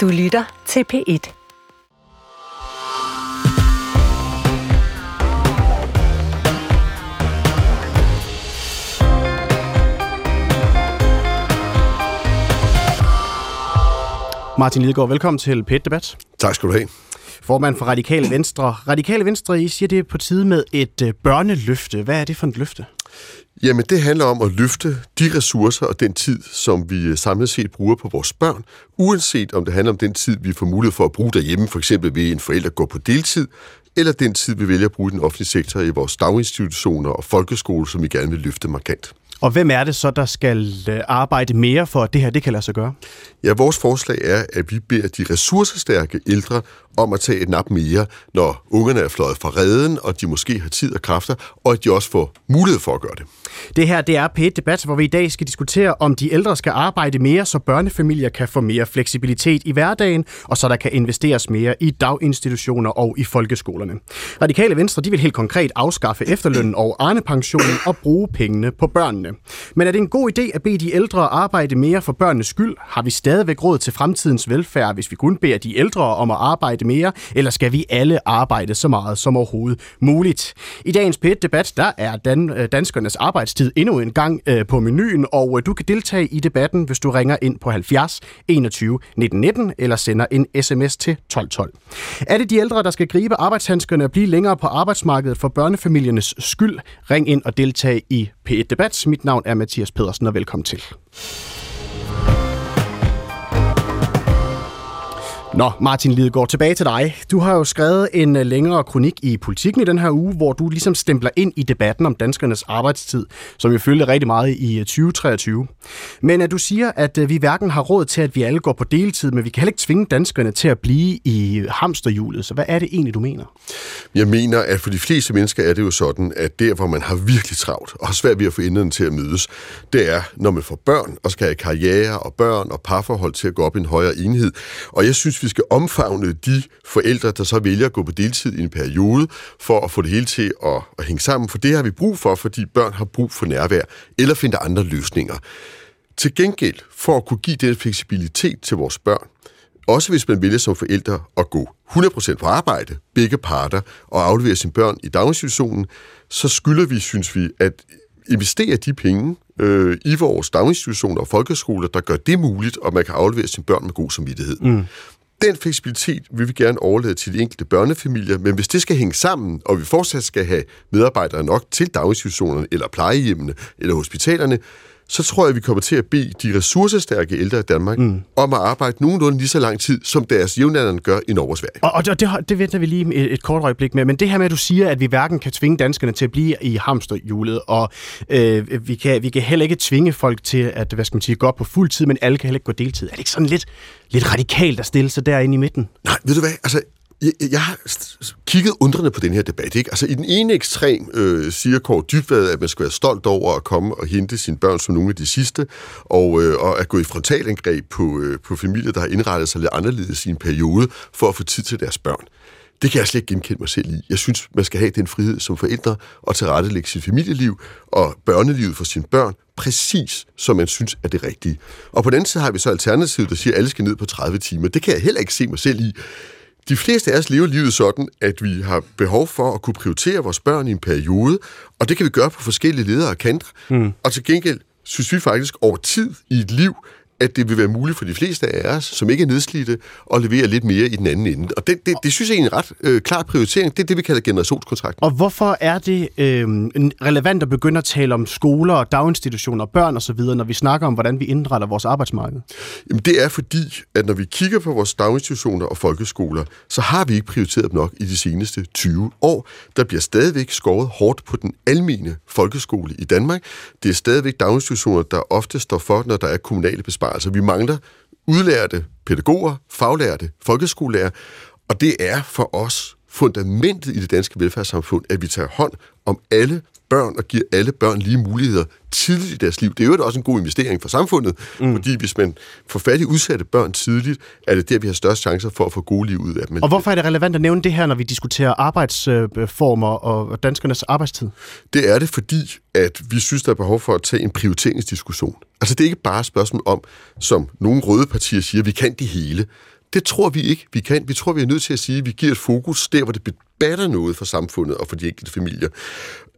Du lytter til P1. Martin Lidegaard, velkommen til p Debat. Tak skal du have. Formand for Radikale Venstre. Radikale Venstre, I siger, det er på tide med et øh, børneløfte. Hvad er det for et løfte? Jamen, det handler om at løfte de ressourcer og den tid, som vi øh, samlet set bruger på vores børn, uanset om det handler om den tid, vi får mulighed for at bruge derhjemme, for eksempel ved en forælder går på deltid, eller den tid, vi vælger at bruge i den offentlige sektor i vores daginstitutioner og folkeskole, som vi gerne vil løfte markant. Og hvem er det så, der skal øh, arbejde mere for, at det her det kan lade sig gøre? Ja, vores forslag er, at vi beder de ressourcestærke ældre om at tage et nap mere, når ungerne er fløjet fra redden, og de måske har tid og kræfter, og at de også får mulighed for at gøre det. Det her det er p Debat, hvor vi i dag skal diskutere, om de ældre skal arbejde mere, så børnefamilier kan få mere fleksibilitet i hverdagen, og så der kan investeres mere i daginstitutioner og i folkeskolerne. Radikale Venstre de vil helt konkret afskaffe efterlønnen og Arne-pensionen og bruge pengene på børnene. Men er det en god idé at bede de ældre arbejde mere for børnenes skyld? Har vi stadigvæk råd til fremtidens velfærd, hvis vi kun beder de ældre om at arbejde mere, eller skal vi alle arbejde så meget som overhovedet muligt? I dagens p Debat, der er dan- øh, danskernes danskernes arbejdstid endnu en gang øh, på menuen, og øh, du kan deltage i debatten, hvis du ringer ind på 70 21 19 19, eller sender en sms til 1212. Er det de ældre, der skal gribe arbejdshandskerne og blive længere på arbejdsmarkedet for børnefamiliernes skyld? Ring ind og deltag i P1 Debat. Mit navn er Mathias Pedersen, og velkommen til. Nå, Martin Lidegaard, tilbage til dig. Du har jo skrevet en øh, længere kronik i Politiken i den her uge, hvor du ligesom stempler ind i debatten om danskernes arbejdstid, som jo følte rigtig meget i øh, 2023. Men at du siger, at vi hverken har råd til, at vi alle går på deltid, men vi kan heller ikke tvinge danskerne til at blive i hamsterhjulet. Så hvad er det egentlig, du mener? Jeg mener, at for de fleste mennesker er det jo sådan, at der, hvor man har virkelig travlt og har svært ved at få enderne til at mødes, det er, når man får børn og skal have karriere og børn og parforhold til at gå op i en højere enhed. Og jeg synes, vi skal omfavne de forældre, der så vælger at gå på deltid i en periode, for at få det hele til at, at hænge sammen. For det har vi brug for, fordi børn har brug for nærvær, eller finde andre løsninger. Til gengæld, for at kunne give den fleksibilitet til vores børn, også hvis man vælger som forældre at gå 100% på arbejde, begge parter, og aflevere sine børn i daginstitutionen, så skylder vi, synes vi, at investere de penge øh, i vores daginstitutioner og folkeskoler, der gør det muligt, og man kan aflevere sine børn med god samvittighed. Mm. Den fleksibilitet vil vi gerne overlade til de enkelte børnefamilier, men hvis det skal hænge sammen, og vi fortsat skal have medarbejdere nok til daginstitutionerne, eller plejehjemmene, eller hospitalerne, så tror jeg, vi kommer til at bede de ressourcestærke ældre i Danmark mm. om at arbejde nogenlunde lige så lang tid, som deres jævnaldrende gør i Norge og Sverige. Og, og det, det venter vi lige et, et kort øjeblik med, men det her med, at du siger, at vi hverken kan tvinge danskerne til at blive i hamsterhjulet, og øh, vi, kan, vi kan heller ikke tvinge folk til at hvad skal man sige, gå op på fuld tid, men alle kan heller ikke gå deltid. Er det ikke sådan lidt, lidt radikalt at stille sig derinde i midten? Nej, ved du hvad? Altså, jeg, jeg har kigget undrende på den her debat. Ikke? Altså, I den ene ekstrem øh, siger Kåre Dybvad, at man skal være stolt over at komme og hente sine børn som nogle af de sidste, og, øh, og at gå i frontalangreb på, øh, på familier, der har indrettet sig lidt anderledes i en periode, for at få tid til deres børn. Det kan jeg slet ikke genkende mig selv i. Jeg synes, man skal have den frihed som forældre og tilrettelægge sit familieliv og børnelivet for sine børn præcis, som man synes er det rigtige. Og på den anden side har vi så alternativet, der siger, at alle skal ned på 30 timer. Det kan jeg heller ikke se mig selv i. De fleste af os lever livet sådan, at vi har behov for at kunne prioritere vores børn i en periode, og det kan vi gøre på forskellige ledere og kanter. Mm. Og til gengæld synes vi faktisk over tid i et liv, at det vil være muligt for de fleste af os, som ikke er nedslidte, at levere lidt mere i den anden ende. Og det, det, det synes jeg er en ret øh, klar prioritering. Det er det, vi kalder generationskontrakt. Og hvorfor er det øh, relevant at begynde at tale om skoler, daginstitutioner, børn osv., når vi snakker om, hvordan vi indretter vores arbejdsmarked? Jamen, det er fordi, at når vi kigger på vores daginstitutioner og folkeskoler, så har vi ikke prioriteret dem nok i de seneste 20 år. Der bliver stadigvæk skåret hårdt på den almene folkeskole i Danmark. Det er stadigvæk daginstitutioner, der ofte står for, når der er kommunale besparelser Altså, vi mangler udlærte pædagoger, faglærte, folkeskolelærer, og det er for os fundamentet i det danske velfærdssamfund, at vi tager hånd om alle børn og giver alle børn lige muligheder tidligt i deres liv. Det er jo også en god investering for samfundet, mm. fordi hvis man får fat i udsatte børn tidligt, er det der, vi har størst chancer for at få gode liv ud af dem. Og hvorfor er det relevant at nævne det her, når vi diskuterer arbejdsformer og danskernes arbejdstid? Det er det, fordi at vi synes, der er behov for at tage en prioriteringsdiskussion. Altså det er ikke bare et spørgsmål om, som nogle røde partier siger, vi kan det hele. Det tror vi ikke, vi kan. Vi tror, vi er nødt til at sige, at vi giver et fokus der, hvor det batter noget for samfundet og for de enkelte familier.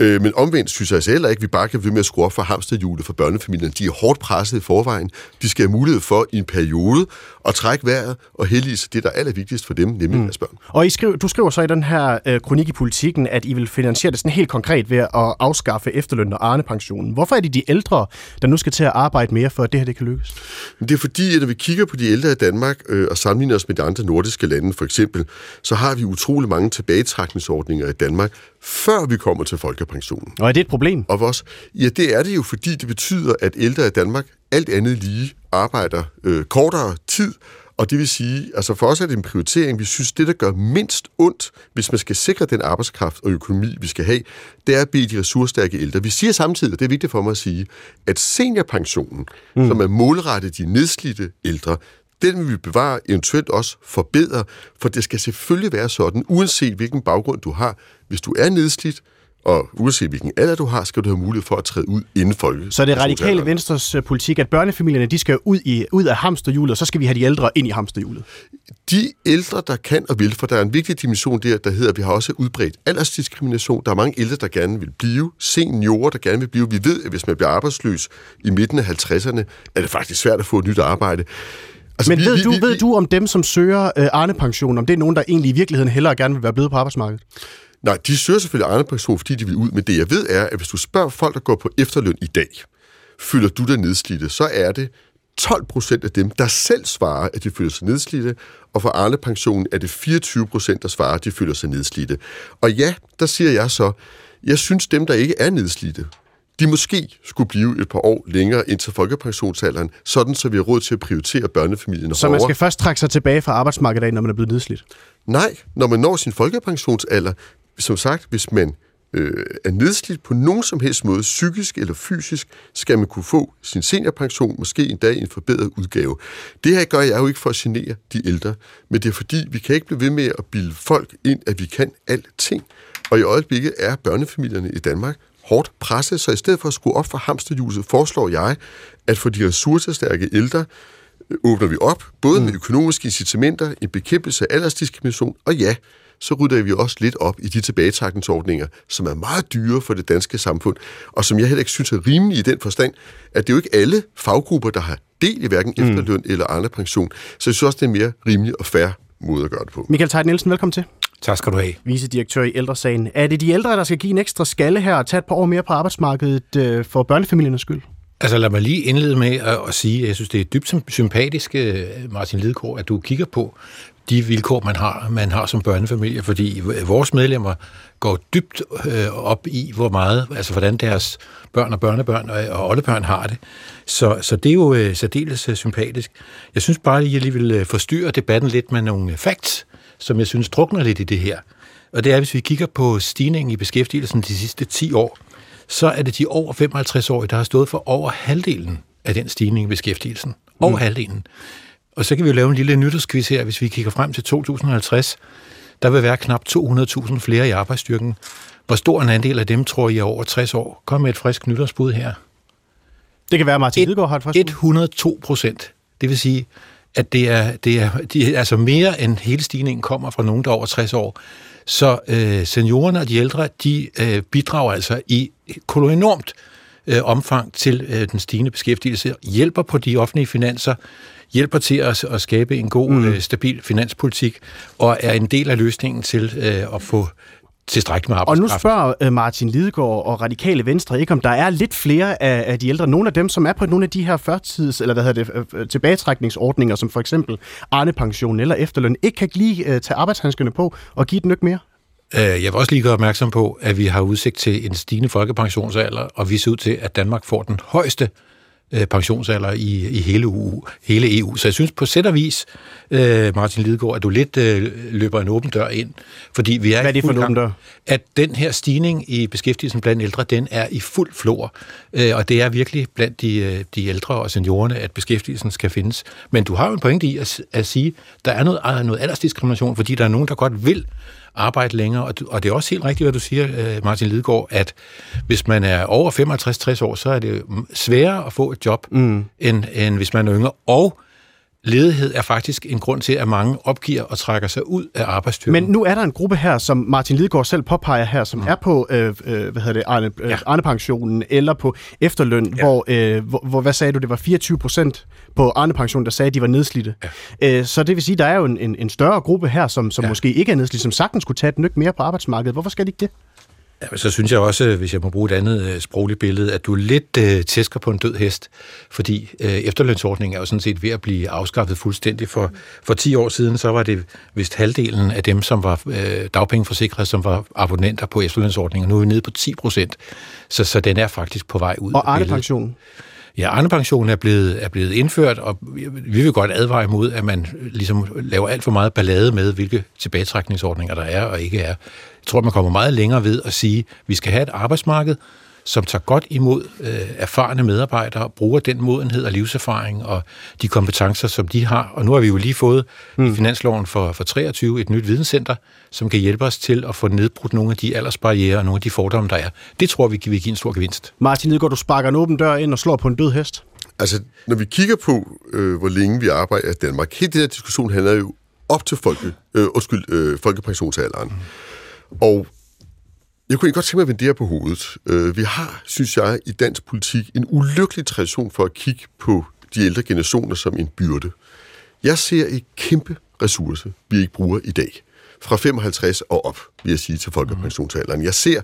Øh, men omvendt synes jeg altså heller ikke, at vi bare kan ved med at skrue op for hamsterhjulet for børnefamilierne. De er hårdt presset i forvejen. De skal have mulighed for i en periode at trække vejret og heldige sig det, der er allervigtigst for dem, nemlig mm. deres børn. Og I skriver, du skriver så i den her øh, kronik i politikken, at I vil finansiere det sådan helt konkret ved at afskaffe efterløn og arnepensionen. Hvorfor er det de ældre, der nu skal til at arbejde mere for, at det her det kan lykkes? Det er fordi, at når vi kigger på de ældre i Danmark øh, og sammenligner os med de andre nordiske lande for eksempel, så har vi utrolig mange tilbagetrækningsordninger i Danmark, før vi kommer til folkepensionen. Og er det et problem? Og også, ja, det er det jo, fordi det betyder, at ældre i Danmark alt andet lige arbejder øh, kortere tid, og det vil sige, altså for os er det en prioritering. Vi synes, det, der gør mindst ondt, hvis man skal sikre den arbejdskraft og økonomi, vi skal have, det er at bede de ressourcestærke ældre. Vi siger samtidig, og det er vigtigt for mig at sige, at seniorpensionen, mm. som er målrettet de nedslidte ældre, den vil vi bevare, eventuelt også forbedre, for det skal selvfølgelig være sådan, uanset hvilken baggrund du har, hvis du er nedslidt, og uanset hvilken alder du har, skal du have mulighed for at træde ud inden for Så det radikale venstres øh, politik, at børnefamilierne de skal ud, i, ud af hamsterhjulet, og så skal vi have de ældre ind i hamsterhjulet? De ældre, der kan og vil, for der er en vigtig dimension der, der hedder, at vi har også udbredt aldersdiskrimination. Der er mange ældre, der gerne vil blive, seniorer, der gerne vil blive. Vi ved, at hvis man bliver arbejdsløs i midten af 50'erne, er det faktisk svært at få et nyt arbejde. Altså, Men vi, ved, vi, du, vi, ved du om dem, som søger øh, Arne-pension, om det er nogen, der egentlig i virkeligheden hellere gerne vil være blevet på arbejdsmarkedet? Nej, de søger selvfølgelig Arne pension, fordi de vil ud. Men det jeg ved er, at hvis du spørger folk, der går på efterløn i dag, føler du dig nedslidte, så er det 12 procent af dem, der selv svarer, at de føler sig nedslidte, og for Arne pensionen er det 24 procent, der svarer, at de føler sig nedslidte. Og ja, der siger jeg så, jeg synes dem, der ikke er nedslidte, de måske skulle blive et par år længere ind til folkepensionsalderen, sådan så vi har råd til at prioritere børnefamilien Så man skal først trække sig tilbage fra arbejdsmarkedet, når man er blevet nedslidt? Nej, når man når sin folkepensionsalder, som sagt, hvis man øh, er nedslidt på nogen som helst måde, psykisk eller fysisk, skal man kunne få sin seniorpension, måske en dag i en forbedret udgave. Det her gør jeg jo ikke for at genere de ældre, men det er fordi, vi kan ikke blive ved med at bilde folk ind, at vi kan alting. Og i øjeblikket er børnefamilierne i Danmark hårdt presset, så i stedet for at skrue op for hamsterhjuset, foreslår jeg, at for de ressourcestærke ældre, øh, åbner vi op, både mm. med økonomiske incitamenter, en bekæmpelse af aldersdiskrimination, og ja, så rydder vi også lidt op i de tilbagetrækningsordninger, som er meget dyre for det danske samfund, og som jeg heller ikke synes er rimelige i den forstand, at det er jo ikke alle faggrupper, der har del i hverken mm. efterløn eller andre pension. Så jeg synes også, det er en mere rimelig og fair måde at gøre det på. Michael Tejt Nielsen, velkommen til. Tak skal du have. Vicedirektør i Ældresagen. Er det de ældre, der skal give en ekstra skalle her og tage et par år mere på arbejdsmarkedet øh, for børnefamiliernes skyld? Altså lad mig lige indlede med at, at sige, at jeg synes, det er dybt sympatisk, øh, Martin Lidegaard, at du kigger på de vilkår, man har, man har som børnefamilie, fordi vores medlemmer går dybt øh, op i, hvor meget, altså hvordan deres børn og børnebørn og, og oldebørn har det. Så, så det er jo øh, særdeles øh, sympatisk. Jeg synes bare, at jeg lige vil øh, forstyrre debatten lidt med nogle facts, som jeg synes drukner lidt i det her. Og det er, hvis vi kigger på stigningen i beskæftigelsen de sidste 10 år, så er det de over 55 år, der har stået for over halvdelen af den stigning i beskæftigelsen. Over mm. halvdelen. Og så kan vi jo lave en lille nytårskviz her, hvis vi kigger frem til 2050. Der vil være knap 200.000 flere i arbejdsstyrken. Hvor stor en andel af dem tror I er over 60 år? Kom med et frisk nytårsbud her. Det kan være, Martin Lidegaard har et frisk 102 procent. Det vil sige, at det er, det er de, altså mere end hele stigningen kommer fra nogen, der er over 60 år. Så øh, seniorerne og de ældre, de øh, bidrager altså i enormt øh, omfang til øh, den stigende beskæftigelse, hjælper på de offentlige finanser, hjælper til at, at skabe en god, mm. øh, stabil finanspolitik, og er en del af løsningen til øh, at få tilstrækkeligt med arbejdskraft. Og nu spørger øh, Martin Lidegaard og Radikale Venstre ikke, om der er lidt flere af, af de ældre, nogle af dem, som er på nogle af de her førtids, eller hvad hedder det, øh, tilbagetrækningsordninger, som for eksempel Arne-pension eller efterløn, ikke kan lige uh, tage arbejdshandskerne på og give et nyk mere? Jeg vil også lige gøre opmærksom på, at vi har udsigt til en stigende folkepensionsalder, og vi ser ud til, at Danmark får den højste øh, pensionsalder i, i hele, EU, hele EU. Så jeg synes på sæt og vis, øh, Martin Lidegaard, at du lidt øh, løber en åben dør ind. Fordi vi er Hvad er det for en åben dør? At den her stigning i beskæftigelsen blandt ældre, den er i fuld flor. Øh, og det er virkelig blandt de, øh, de ældre og seniorerne, at beskæftigelsen skal findes. Men du har jo en pointe i at, at sige, at der er noget, noget aldersdiskrimination, fordi der er nogen, der godt vil arbejde længere. Og, og det er også helt rigtigt, hvad du siger, øh, Martin Lidegaard, at hvis man er over 55-60 år, så er det sværere at få et job, mm. end, end hvis man er yngre. Og ledighed er faktisk en grund til, at mange opgiver og trækker sig ud af arbejdsstyrken. Men nu er der en gruppe her, som Martin Lidegaard selv påpeger her, som mm. er på øh, øh, hvad hedder det, Arne, øh, ja. Arne-pensionen eller på efterløn, ja. hvor, øh, hvor, hvor, hvad sagde du, det var 24 procent på Arne-pensionen, der sagde, at de var nedslidte. Ja. Øh, så det vil sige, at der er jo en, en, en større gruppe her, som, som ja. måske ikke er nedslidte, som sagtens kunne tage et nyk mere på arbejdsmarkedet. Hvorfor skal de ikke det? Ja, så synes jeg også, hvis jeg må bruge et andet øh, sprogligt billede, at du lidt øh, tæsker på en død hest, fordi øh, efterlønsordningen er jo sådan set ved at blive afskaffet fuldstændig. For, for 10 år siden, så var det vist halvdelen af dem, som var øh, dagpengeforsikrede, som var abonnenter på efterlønsordningen. Nu er vi nede på 10 procent, så, så den er faktisk på vej ud. Og Arne-pensionen? Ja, Arne-pensionen er blevet, er blevet indført, og vi vil godt advare imod, at man ligesom laver alt for meget ballade med, hvilke tilbagetrækningsordninger der er og ikke er. Jeg tror, man kommer meget længere ved at sige, at vi skal have et arbejdsmarked, som tager godt imod øh, erfarne medarbejdere, bruger den modenhed og livserfaring og de kompetencer, som de har. Og nu har vi jo lige fået mm. i finansloven for, for 23 et nyt videnscenter, som kan hjælpe os til at få nedbrudt nogle af de aldersbarriere og nogle af de fordomme, der er. Det tror vi vil give en stor gevinst. Martin Nedgaard, du sparker en åben dør ind og slår på en død hest. Altså, når vi kigger på, øh, hvor længe vi arbejder i Danmark, hele den her diskussion handler jo op til folke, øh, undskyld, øh, folkepensionsalderen. Mm. Og jeg kunne godt tænke mig at vende det her på hovedet. Øh, vi har, synes jeg, i dansk politik en ulykkelig tradition for at kigge på de ældre generationer som en byrde. Jeg ser et kæmpe ressource, vi ikke bruger i dag fra 55 og op, vil jeg sige, til folkepensionsalderen. Jeg ser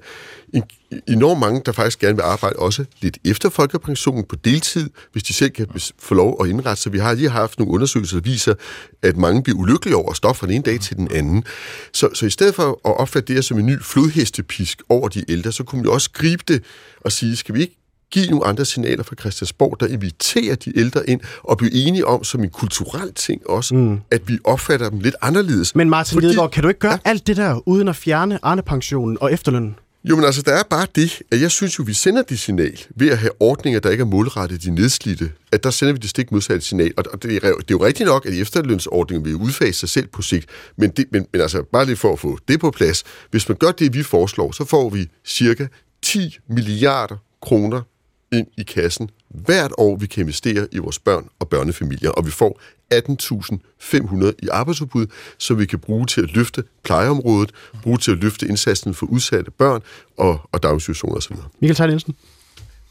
en, enormt mange, der faktisk gerne vil arbejde også lidt efter folkepensionen på deltid, hvis de selv kan få lov at indrette sig. Vi har lige haft nogle undersøgelser, der viser, at mange bliver ulykkelige over at stoppe fra den ene dag til den anden. Så, så i stedet for at opfatte det her som en ny flodhestepisk over de ældre, så kunne vi også gribe det og sige, skal vi ikke give nogle andre signaler fra Christiansborg, der inviterer de ældre ind og blive enige om, som en kulturel ting også, mm. at vi opfatter dem lidt anderledes. Men Martin Fordi, Lidegaard, kan du ikke gøre ja. alt det der, uden at fjerne Arne-pensionen og efterlønnen? Jo, men altså, der er bare det, at jeg synes jo, vi sender det signal ved at have ordninger, der ikke er målrettet de nedslidte, at der sender vi det stik modsatte signal. Og det er, det er jo rigtigt nok, at efterlønsordningen vil udfase sig selv på sigt, men, det, men, men altså, bare lige for at få det på plads, hvis man gør det, vi foreslår, så får vi cirka 10 milliarder kroner ind i kassen hvert år, vi kan investere i vores børn og børnefamilier, og vi får 18.500 i arbejdsudbud, som vi kan bruge til at løfte plejeområdet, bruge til at løfte indsatsen for udsatte børn og, og daginstitutioner osv. Michael Teil Jensen?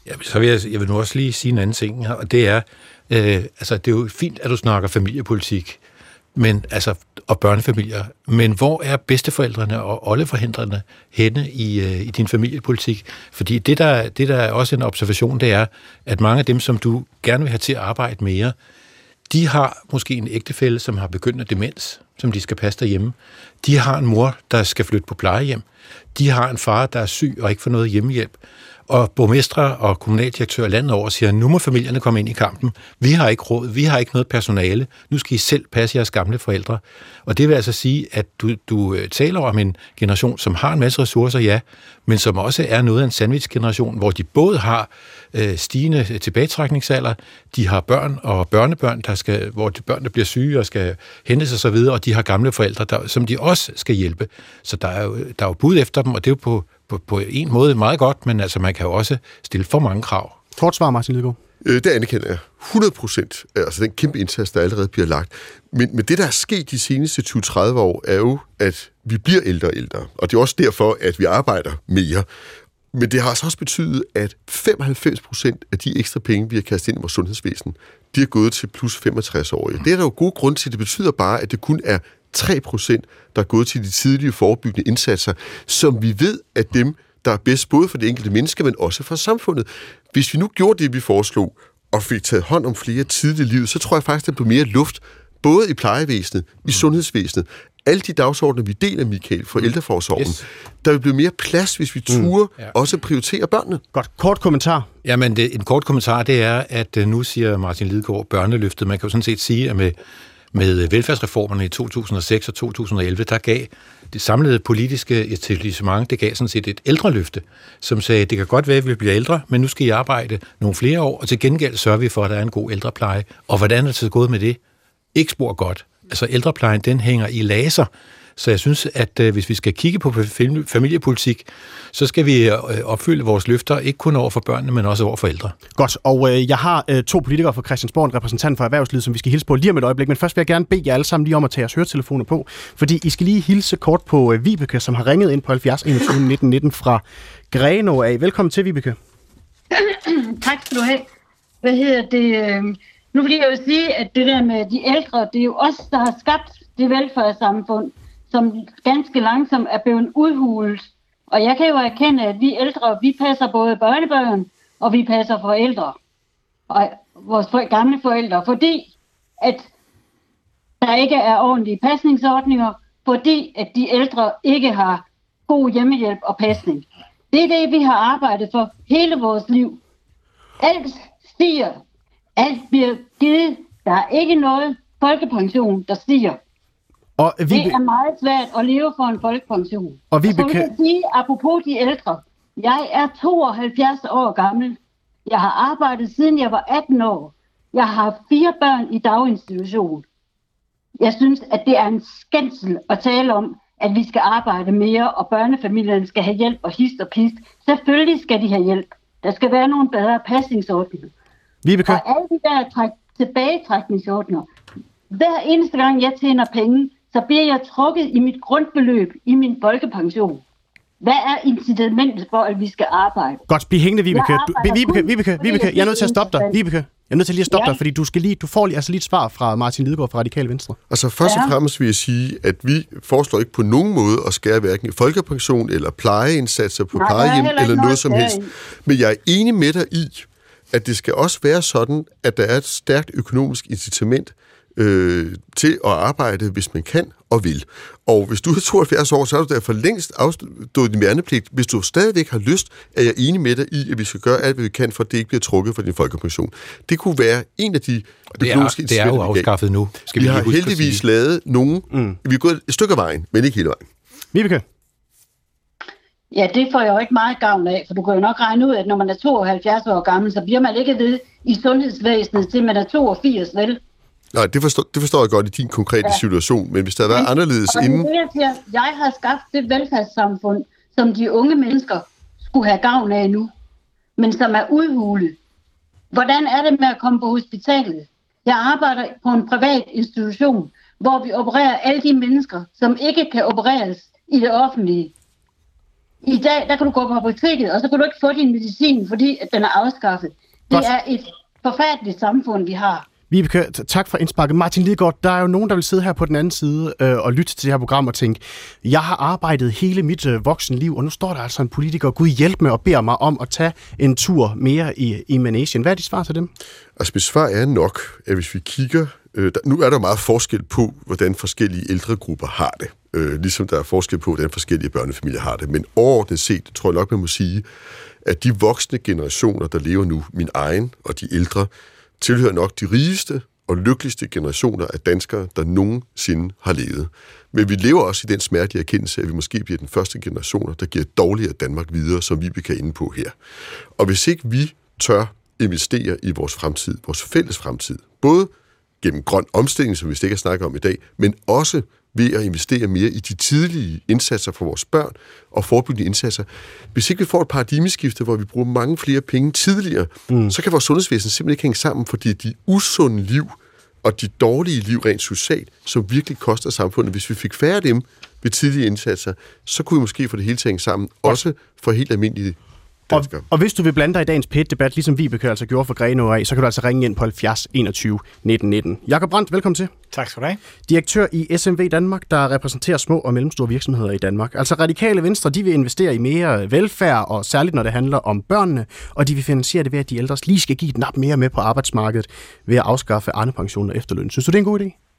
Ja, så vil jeg, jeg vil nu også lige sige en anden ting, og det er, øh, altså det er jo fint, at du snakker familiepolitik, men, altså, og børnefamilier. Men hvor er bedsteforældrene og oldeforhindrene henne i, øh, i din familiepolitik? Fordi det der, det der er også en observation, det er, at mange af dem, som du gerne vil have til at arbejde mere, de har måske en ægtefælle, som har begyndt at demens, som de skal passe derhjemme. De har en mor, der skal flytte på plejehjem. De har en far, der er syg og ikke får noget hjemmehjælp. Og borgmestre og kommunaldirektører landet over siger, nu må familierne komme ind i kampen. Vi har ikke råd, vi har ikke noget personale. Nu skal I selv passe jeres gamle forældre. Og det vil altså sige, at du, du øh, taler om en generation, som har en masse ressourcer, ja, men som også er noget af en sandwich-generation, hvor de både har øh, stigende øh, tilbagetrækningsalder, de har børn og børnebørn, der skal, hvor de børn der bliver syge og skal hentes og så videre, og de har gamle forældre, der, som de også skal hjælpe. Så der er, jo, øh, der er jo bud efter dem, og det er jo på på, på en måde meget godt, men altså man kan jo også stille for mange krav. Kort svar, Martin Lidegaard. Øh, det anerkender jeg. 100 procent. Altså den kæmpe indsats, der allerede bliver lagt. Men, men det, der er sket de seneste 20-30 år, er jo, at vi bliver ældre og ældre. Og det er også derfor, at vi arbejder mere. Men det har altså også betydet, at 95 procent af de ekstra penge, vi har kastet ind i vores sundhedsvæsen, de er gået til plus 65-årige. Det er der jo god grund til. Det betyder bare, at det kun er 3 procent, der er gået til de tidlige forebyggende indsatser, som vi ved, at dem, der er bedst både for det enkelte menneske, men også for samfundet. Hvis vi nu gjorde det, vi foreslog, og fik taget hånd om flere tidlige liv, så tror jeg faktisk, at der bliver mere luft, både i plejevæsenet, i mm. sundhedsvæsenet, alle de dagsordner, vi deler, Michael, for mm. ældreforsorgen, yes. der vil blive mere plads, hvis vi turer mm. ja. også prioritere børnene. Godt. Kort kommentar. Jamen, det, en kort kommentar, det er, at øh, nu siger Martin Lidegaard børneløftet. Man kan jo sådan set sige, at med med øh, velfærdsreformerne i 2006 og 2011, der gav det samlede politiske etablissement, det gav sådan set et ældreløfte, som sagde, det kan godt være, at vi bliver ældre, men nu skal I arbejde nogle flere år, og til gengæld sørger vi for, at der er en god ældrepleje. Og hvordan er det så gået med det? Ikke spor godt. altså ældreplejen, den hænger i laser. Så jeg synes, at øh, hvis vi skal kigge på familiepolitik, så skal vi øh, opfylde vores løfter, ikke kun over for børnene, men også over for ældre. Godt, og øh, jeg har øh, to politikere fra Christiansborg, en repræsentant for erhvervslivet, som vi skal hilse på lige om et øjeblik, men først vil jeg gerne bede jer alle sammen lige om at tage jeres høretelefoner på, fordi I skal lige hilse kort på øh, Vibeke, som har ringet ind på 70 21 19 19 fra Greno af. Velkommen til, Vibeke. tak skal du have. Hvad hedder det? Øh, nu vil jeg jo sige, at det der med de ældre, det er jo os, der har skabt det velfærdssamfund, som ganske langsomt er blevet udhulet. Og jeg kan jo erkende, at vi ældre, vi passer både børnebørn, og vi passer forældre. Og vores gamle forældre, fordi at der ikke er ordentlige pasningsordninger, fordi at de ældre ikke har god hjemmehjælp og pasning. Det er det, vi har arbejdet for hele vores liv. Alt stiger. Alt bliver givet. Der er ikke noget folkepension, der stiger. Og vi... Det er meget svært at leve for en folkepension. Og, vi og så vil jeg sige, apropos de ældre, jeg er 72 år gammel. Jeg har arbejdet siden jeg var 18 år. Jeg har fire børn i daginstitution. Jeg synes, at det er en skændsel at tale om, at vi skal arbejde mere, og børnefamilierne skal have hjælp og hist og pist. Selvfølgelig skal de have hjælp. Der skal være nogle bedre pasningsordninger. Vibeke. Og alle de der træk, tilbagetrækningsordninger. Hver eneste gang jeg tjener penge, så bliver jeg trukket i mit grundbeløb i min folkepension. Hvad er incitamentet for, at vi skal arbejde? Godt, bliv hængende, Vibeke. Du, Vibeke, Vibeke, Vibeke, jeg er nødt til at stoppe dig. Vibeke, jeg er nødt til lige at stoppe ja. dig, fordi du, skal lige, du får lige, altså lige et svar fra Martin Lidegaard fra Radikal Venstre. Altså først ja. og fremmest vil jeg sige, at vi foreslår ikke på nogen måde at skære hverken i folkepension eller plejeindsatser på Nej, plejehjem eller noget som helst. Men jeg er enig med dig i, at det skal også være sådan, at der er et stærkt økonomisk incitament øh, til at arbejde, hvis man kan og vil. Og hvis du er 72 år, så har du derfor længst afstået din værnepligt. Hvis du stadigvæk har lyst, er jeg enig med dig i, at vi skal gøre alt, hvad vi kan, for at det ikke bliver trukket fra din folkepension. Det kunne være en af de det er, det er jo afskaffet nu. Skal vi, vi har heldigvis lavet nogle... Mm. Vi er gået et stykke af vejen, men ikke hele vejen. Vibeke? Ja, det får jeg jo ikke meget gavn af, for du kan jo nok regne ud, at når man er 72 år gammel, så bliver man ikke ved i sundhedsvæsenet til man er 82, vel? Nej, det forstår, det forstår jeg godt i din konkrete ja. situation, men hvis der havde været anderledes og inden... Det, jeg, siger, jeg har skabt det velfærdssamfund, som de unge mennesker skulle have gavn af nu, men som er udhulet. Hvordan er det med at komme på hospitalet? Jeg arbejder på en privat institution, hvor vi opererer alle de mennesker, som ikke kan opereres i det offentlige. I dag, der kan du gå på apoteket, og så kan du ikke få din medicin, fordi at den er afskaffet. Det er et forfærdeligt samfund, vi har. Vibeke, tak for indsparket. Martin Lidgaard, der er jo nogen, der vil sidde her på den anden side øh, og lytte til det her program og tænke, jeg har arbejdet hele mit øh, voksenliv, og nu står der altså en politiker, Gud hjælp mig og beder mig om at tage en tur mere i, i Manesien. Hvad er dit svar til dem? Altså, mit svar er nok, at hvis vi kigger... Øh, der, nu er der meget forskel på, hvordan forskellige ældregrupper har det. Øh, ligesom der er forskel på, hvordan forskellige børnefamilier har det. Men overordnet set, tror jeg nok, man må sige, at de voksne generationer, der lever nu, min egen og de ældre, tilhører nok de rigeste og lykkeligste generationer af danskere, der nogensinde har levet. Men vi lever også i den smertelige erkendelse, at vi måske bliver den første generation, der giver dårligere Danmark videre, som vi kan inde på her. Og hvis ikke vi tør investere i vores fremtid, vores fælles fremtid, både gennem grøn omstilling, som vi ikke har snakket om i dag, men også ved at investere mere i de tidlige indsatser for vores børn og forebyggende indsatser. Hvis ikke vi får et paradigmeskifte, hvor vi bruger mange flere penge tidligere, mm. så kan vores sundhedsvæsen simpelthen ikke hænge sammen, fordi de usunde liv og de dårlige liv rent socialt, som virkelig koster samfundet, hvis vi fik færre af dem ved tidlige indsatser, så kunne vi måske få det hele til at hænge sammen, også for helt almindelige og, og hvis du vil blande dig i dagens pæt-debat, ligesom Vibeke altså gjorde for Greno af, så kan du altså ringe ind på 70 21 19 19. Jakob Brandt, velkommen til. Tak skal du have. Direktør i SMV Danmark, der repræsenterer små og mellemstore virksomheder i Danmark. Altså radikale venstre, de vil investere i mere velfærd, og særligt når det handler om børnene, og de vil finansiere det ved, at de ældre lige skal give et nap mere med på arbejdsmarkedet ved at afskaffe pension og efterløn. Synes du, det er en god idé?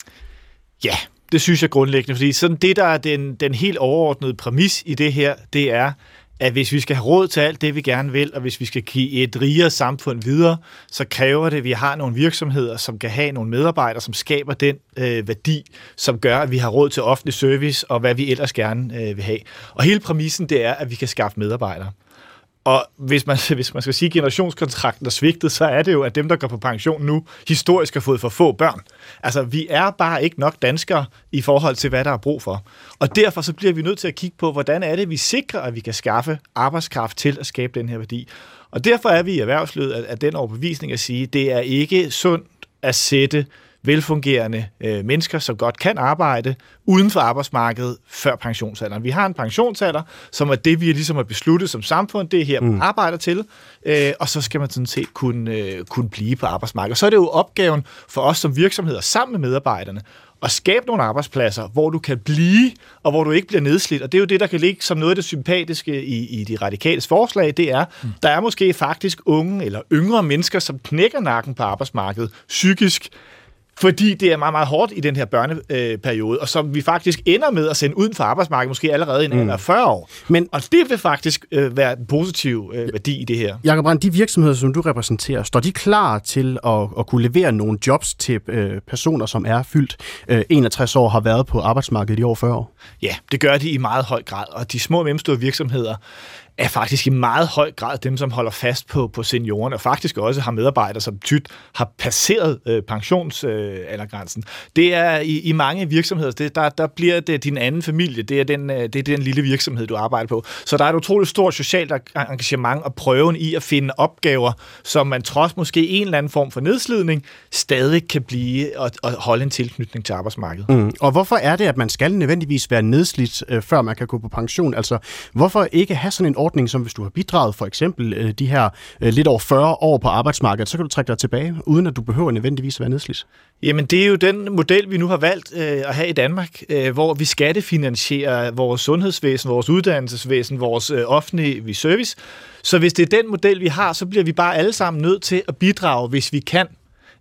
Ja, det synes jeg grundlæggende, fordi sådan det, der er den, den helt overordnede præmis i det her, det er, at hvis vi skal have råd til alt det, vi gerne vil, og hvis vi skal give et rigere samfund videre, så kræver det, at vi har nogle virksomheder, som kan have nogle medarbejdere, som skaber den øh, værdi, som gør, at vi har råd til offentlig service og hvad vi ellers gerne øh, vil have. Og hele præmissen, det er, at vi kan skaffe medarbejdere. Og hvis man, hvis man skal sige, at generationskontrakten er svigtet, så er det jo, at dem, der går på pension nu, historisk har fået for få børn. Altså, vi er bare ikke nok danskere i forhold til, hvad der er brug for. Og derfor så bliver vi nødt til at kigge på, hvordan er det, vi sikrer, at vi kan skaffe arbejdskraft til at skabe den her værdi. Og derfor er vi i erhvervslivet af den overbevisning at sige, at det er ikke sundt at sætte velfungerende øh, mennesker, som godt kan arbejde uden for arbejdsmarkedet før pensionsalderen. Vi har en pensionsalder, som er det, vi ligesom har besluttet som samfund, det er her, man mm. arbejder til, øh, og så skal man sådan set kunne, øh, kunne blive på arbejdsmarkedet. Så er det jo opgaven for os som virksomheder sammen med medarbejderne at skabe nogle arbejdspladser, hvor du kan blive, og hvor du ikke bliver nedslidt. Og det er jo det, der kan ligge som noget af det sympatiske i, i de radikales forslag, det er, mm. der er måske faktisk unge eller yngre mennesker, som knækker nakken på arbejdsmarkedet psykisk, fordi det er meget, meget hårdt i den her børneperiode, og som vi faktisk ender med at sende uden for arbejdsmarkedet, måske allerede i en mm. 40 år. Men, og det vil faktisk øh, være en positiv øh, værdi i det her. Jakob Brand, de virksomheder, som du repræsenterer, står de klar til at, at kunne levere nogle jobs til øh, personer, som er fyldt øh, 61 år, har været på arbejdsmarkedet i over 40 år? Ja, det gør de i meget høj grad, og de små og mellemstore virksomheder er faktisk i meget høj grad dem, som holder fast på, på seniorerne, og faktisk også har medarbejdere, som tyt har passeret øh, pensionsaldergrænsen. Øh, det er i, i mange virksomheder, det, der, der bliver det din anden familie, det er, den, øh, det er den lille virksomhed, du arbejder på. Så der er et utroligt stort socialt engagement og prøven i at finde opgaver, som man trods måske en eller anden form for nedslidning, stadig kan blive og, og holde en tilknytning til arbejdsmarkedet. Mm. Og hvorfor er det, at man skal nødvendigvis være nedslidt, øh, før man kan gå på pension? Altså, hvorfor ikke have sådan en ordning, som hvis du har bidraget for eksempel øh, de her øh, lidt over 40 år på arbejdsmarkedet, så kan du trække dig tilbage, uden at du behøver nødvendigvis at være nedslidt? Jamen, det er jo den model, vi nu har valgt øh, at have i Danmark, øh, hvor vi skattefinansierer vores sundhedsvæsen, vores uddannelsesvæsen, vores øh, offentlige service. Så hvis det er den model, vi har, så bliver vi bare alle sammen nødt til at bidrage, hvis vi kan.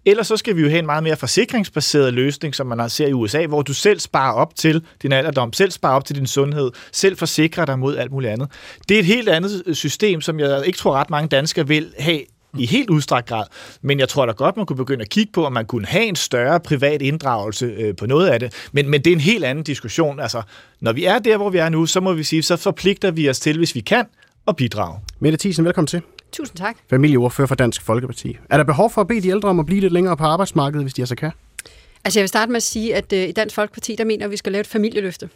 Ellers så skal vi jo have en meget mere forsikringsbaseret løsning, som man ser i USA, hvor du selv sparer op til din alderdom, selv sparer op til din sundhed, selv forsikrer dig mod alt muligt andet. Det er et helt andet system, som jeg ikke tror ret mange danskere vil have i helt udstrakt grad. Men jeg tror da godt, man kunne begynde at kigge på, om man kunne have en større privat inddragelse øh, på noget af det. Men, men det er en helt anden diskussion. Altså, når vi er der, hvor vi er nu, så må vi sige, så forpligter vi os til, hvis vi kan, at bidrage. Mette Thiesen, velkommen til. Tusind tak. Familieordfører for Dansk Folkeparti. Er der behov for at bede de ældre om at blive lidt længere på arbejdsmarkedet, hvis de altså kan? Altså jeg vil starte med at sige, at øh, i Dansk Folkeparti, der mener at vi skal lave et familieløfte.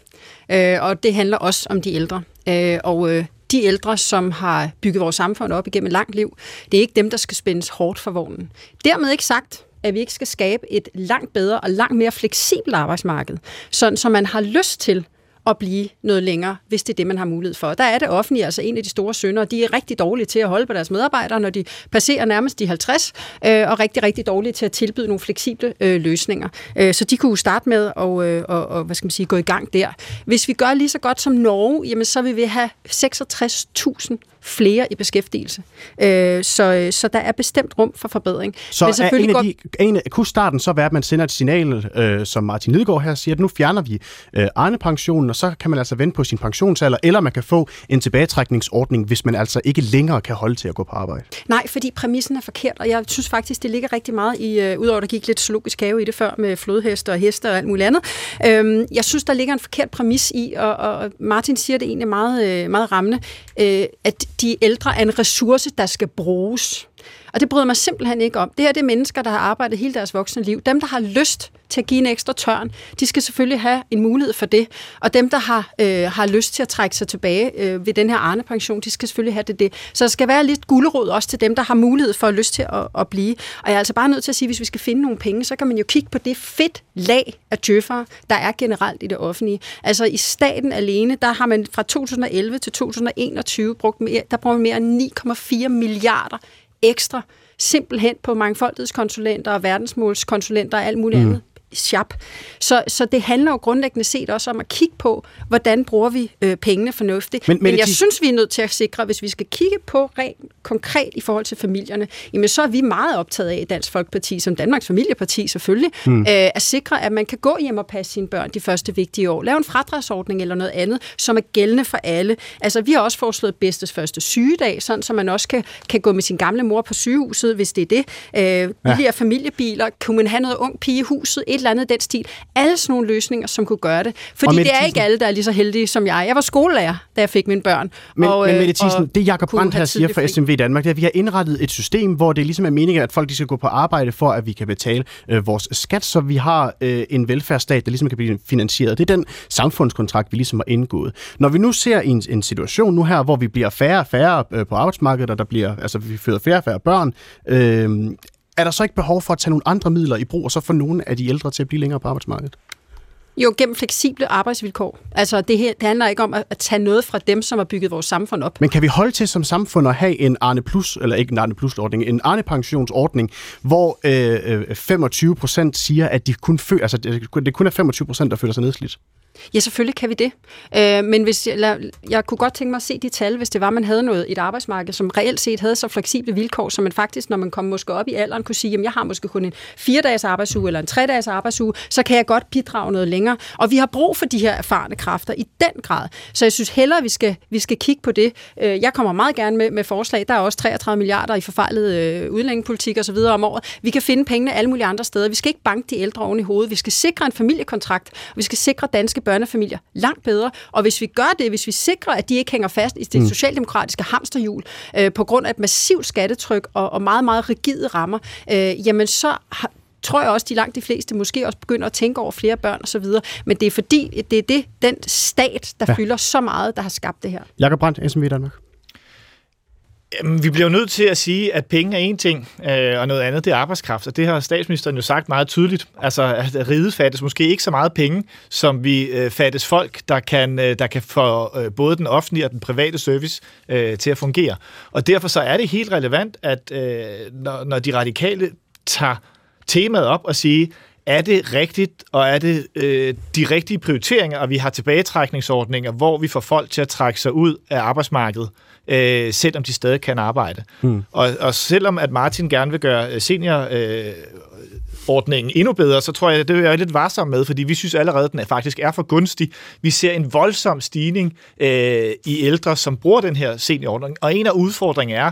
Øh, og det handler også om de ældre. Øh, og øh, de ældre, som har bygget vores samfund op igennem et langt liv, det er ikke dem, der skal spændes hårdt for vognen. Dermed ikke sagt, at vi ikke skal skabe et langt bedre og langt mere fleksibelt arbejdsmarked, sådan som man har lyst til at blive noget længere, hvis det er det, man har mulighed for. Der er det offentlige altså en af de store sønder, de er rigtig dårlige til at holde på deres medarbejdere, når de passerer nærmest de 50, øh, og rigtig, rigtig dårlige til at tilbyde nogle fleksible øh, løsninger. Øh, så de kunne starte med at og, og, og, hvad skal man sige, gå i gang der. Hvis vi gør lige så godt som Norge, jamen så vil vi have 66.000 flere i beskæftigelse. Øh, så, så der er bestemt rum for forbedring. Så Men selvfølgelig en af de, en, kunne starten så være, at man sender et signal, øh, som Martin Lidegaard her siger, at nu fjerner vi øh, Arne-pensionen, og så kan man altså vente på sin pensionsalder, eller man kan få en tilbagetrækningsordning, hvis man altså ikke længere kan holde til at gå på arbejde. Nej, fordi præmissen er forkert, og jeg synes faktisk, det ligger rigtig meget i, øh, udover at der gik lidt zoologisk have i det før med flodheste og heste og alt muligt andet. Øh, jeg synes, der ligger en forkert præmis i, og, og Martin siger det egentlig meget, øh, meget rammende, øh, at de ældre er en ressource, der skal bruges. Og det bryder mig simpelthen ikke om. Det her det er mennesker, der har arbejdet hele deres voksne liv. Dem, der har lyst til at give en ekstra tørn, de skal selvfølgelig have en mulighed for det. Og dem, der har, øh, har lyst til at trække sig tilbage øh, ved den her Arne-pension, de skal selvfølgelig have det, det. Så der skal være lidt gulerod også til dem, der har mulighed for at lyst til at, at blive. Og jeg er altså bare nødt til at sige, at hvis vi skal finde nogle penge, så kan man jo kigge på det fedt lag af djøffere, der er generelt i det offentlige. Altså i staten alene, der har man fra 2011 til 2021 brugt mere, der bruger man mere end 9,4 milliarder ekstra simpelthen på mangfoldighedskonsulenter og verdensmålskonsulenter og alt muligt mm. andet shop. Så, så det handler jo grundlæggende set også om at kigge på, hvordan bruger vi øh, pengene fornuftigt. Men, men, men jeg de... synes, vi er nødt til at sikre, hvis vi skal kigge på rent konkret i forhold til familierne, jamen så er vi meget optaget af i Dansk Folkeparti, som Danmarks Familieparti selvfølgelig, hmm. øh, at sikre, at man kan gå hjem og passe sine børn de første vigtige år. Lave en fradragsordning eller noget andet, som er gældende for alle. Altså, vi har også foreslået bedstes første sygedag, sådan så man også kan, kan gå med sin gamle mor på sygehuset, hvis det er det. Øh, ja. familiebiler, kunne man have noget ung pige i huset, et eller andet den stil. Alle sådan nogle løsninger, som kunne gøre det. Fordi det er ikke alle, der er lige så heldige som jeg. Jeg var skolelærer, da jeg fik mine børn. Men, og, men Mette Thiesen, det Jacob Brandt her siger for SMV Danmark, det er, at vi har indrettet et system, hvor det ligesom er meningen, at folk de skal gå på arbejde for, at vi kan betale øh, vores skat, så vi har øh, en velfærdsstat, der ligesom kan blive finansieret. Det er den samfundskontrakt, vi ligesom har indgået. Når vi nu ser en, en situation nu her, hvor vi bliver færre og færre øh, på arbejdsmarkedet, og der bliver, altså vi føder færre og færre børn, øh, er der så ikke behov for at tage nogle andre midler i brug, og så få nogle af de ældre til at blive længere på arbejdsmarkedet? Jo, gennem fleksible arbejdsvilkår. Altså, det, her, det handler ikke om at, at tage noget fra dem, som har bygget vores samfund op. Men kan vi holde til som samfund at have en Arne Plus, eller ikke en Arne Plus-ordning, en Arne Pensionsordning, hvor øh, 25 øh, procent siger, at de kun føler, altså, det kun er 25 procent, der føler sig nedslidt? Ja, selvfølgelig kan vi det. Øh, men hvis jeg, lad, jeg kunne godt tænke mig at se de tal, hvis det var, at man havde noget et arbejdsmarked, som reelt set havde så fleksible vilkår, som man faktisk, når man kom måske op i alderen, kunne sige, at jeg har måske kun en fire dages arbejdsuge eller en tre dages arbejdsuge, så kan jeg godt bidrage noget længere. Og vi har brug for de her erfarne kræfter i den grad. Så jeg synes hellere, at vi skal, vi skal kigge på det. Øh, jeg kommer meget gerne med, med forslag. Der er også 33 milliarder i forfejlet øh, udlændingepolitik osv. om året. Vi kan finde pengene alle mulige andre steder. Vi skal ikke banke de ældre oven i hovedet. Vi skal sikre en familiekontrakt. Vi skal sikre danske børnefamilier langt bedre. Og hvis vi gør det, hvis vi sikrer, at de ikke hænger fast i det mm. socialdemokratiske hamsterhjul øh, på grund af et massivt skattetryk og, og meget, meget rigide rammer, øh, jamen så har, tror jeg også, de langt de fleste måske også begynder at tænke over flere børn osv. Men det er fordi, det er det, den stat, der ja. fylder så meget, der har skabt det her. Jakob Brandt, SMV Danmark. Jamen, vi bliver jo nødt til at sige, at penge er en ting, øh, og noget andet det er arbejdskraft. Og det har statsministeren jo sagt meget tydeligt. Altså, at ride fattes måske ikke så meget penge, som vi øh, fattes folk, der kan, øh, der kan få øh, både den offentlige og den private service øh, til at fungere. Og derfor så er det helt relevant, at øh, når, når de radikale tager temaet op og siger, er det rigtigt, og er det øh, de rigtige prioriteringer, og vi har tilbagetrækningsordninger, hvor vi får folk til at trække sig ud af arbejdsmarkedet, øh, selvom de stadig kan arbejde. Mm. Og, og selvom at Martin gerne vil gøre senior... Øh, ordningen endnu bedre, så tror jeg, det er jeg lidt varsom med, fordi vi synes allerede, at den faktisk er for gunstig. Vi ser en voldsom stigning øh, i ældre, som bruger den her seniorordning, og en af udfordringerne er,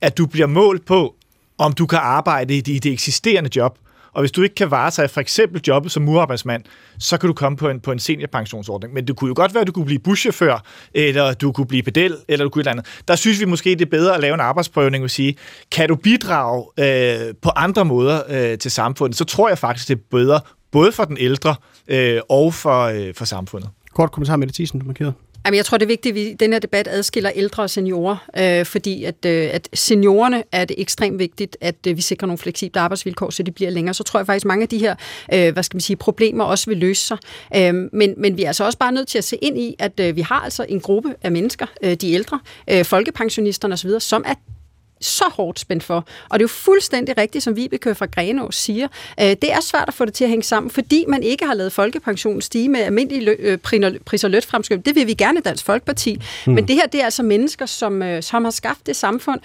at du bliver målt på, om du kan arbejde i det, i det eksisterende job. Og hvis du ikke kan varetage for eksempel jobbet som murarbejdsmand, så kan du komme på en, på en seniorpensionsordning. Men det kunne jo godt være, at du kunne blive buschauffør, eller du kunne blive pedel, eller du kunne et eller andet. Der synes vi måske, det er bedre at lave en arbejdsprøvning og sige, kan du bidrage øh, på andre måder øh, til samfundet, så tror jeg faktisk, det er bedre, både for den ældre øh, og for, øh, for samfundet. Kort kommentar med det, Thyssen, du markerede. Jamen, jeg tror, det er vigtigt, at vi i den her debat adskiller ældre og seniorer, øh, fordi at, øh, at seniorerne er det ekstremt vigtigt, at øh, vi sikrer nogle fleksible arbejdsvilkår, så de bliver længere. Så tror jeg faktisk, mange af de her øh, hvad skal man sige, problemer også vil løse sig. Øh, men, men vi er altså også bare nødt til at se ind i, at øh, vi har altså en gruppe af mennesker, øh, de ældre, øh, folkepensionisterne osv., som er så hårdt spændt for. Og det er jo fuldstændig rigtigt, som Vibeke fra Grenå siger. Øh, det er svært at få det til at hænge sammen, fordi man ikke har lavet folkepensionen stige med almindelige øh, pris- og løtfremskriv. Det vil vi gerne Dansk Folkeparti. Mm. Men det her, det er altså mennesker, som, øh, som har skabt det samfund.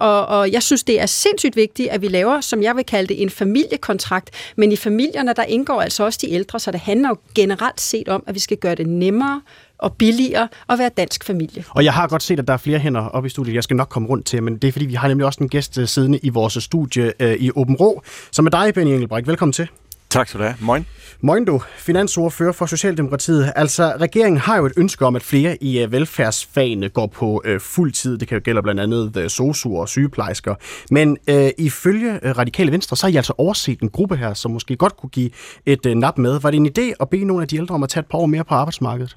Og, og jeg synes, det er sindssygt vigtigt, at vi laver, som jeg vil kalde det, en familiekontrakt. Men i familierne, der indgår altså også de ældre, så det handler jo generelt set om, at vi skal gøre det nemmere og billigere at være dansk familie. Og jeg har godt set, at der er flere hænder oppe i studiet, jeg skal nok komme rundt til, men det er fordi, vi har nemlig også en gæst øh, siddende i vores studie øh, i Åben Rå, som er dig, Benny Engelbrecht. Velkommen til. Tak skal du have. Moin. Moin du, finansordfører for Socialdemokratiet. Altså, regeringen har jo et ønske om, at flere i uh, velfærdsfagene går på uh, fuld tid. Det kan jo gælde blandt andet uh, sosuer og sygeplejersker. Men uh, ifølge uh, Radikale Venstre, så har I altså overset en gruppe her, som måske godt kunne give et uh, nap med. Var det en idé at bede nogle af de ældre om at tage et par år mere på arbejdsmarkedet?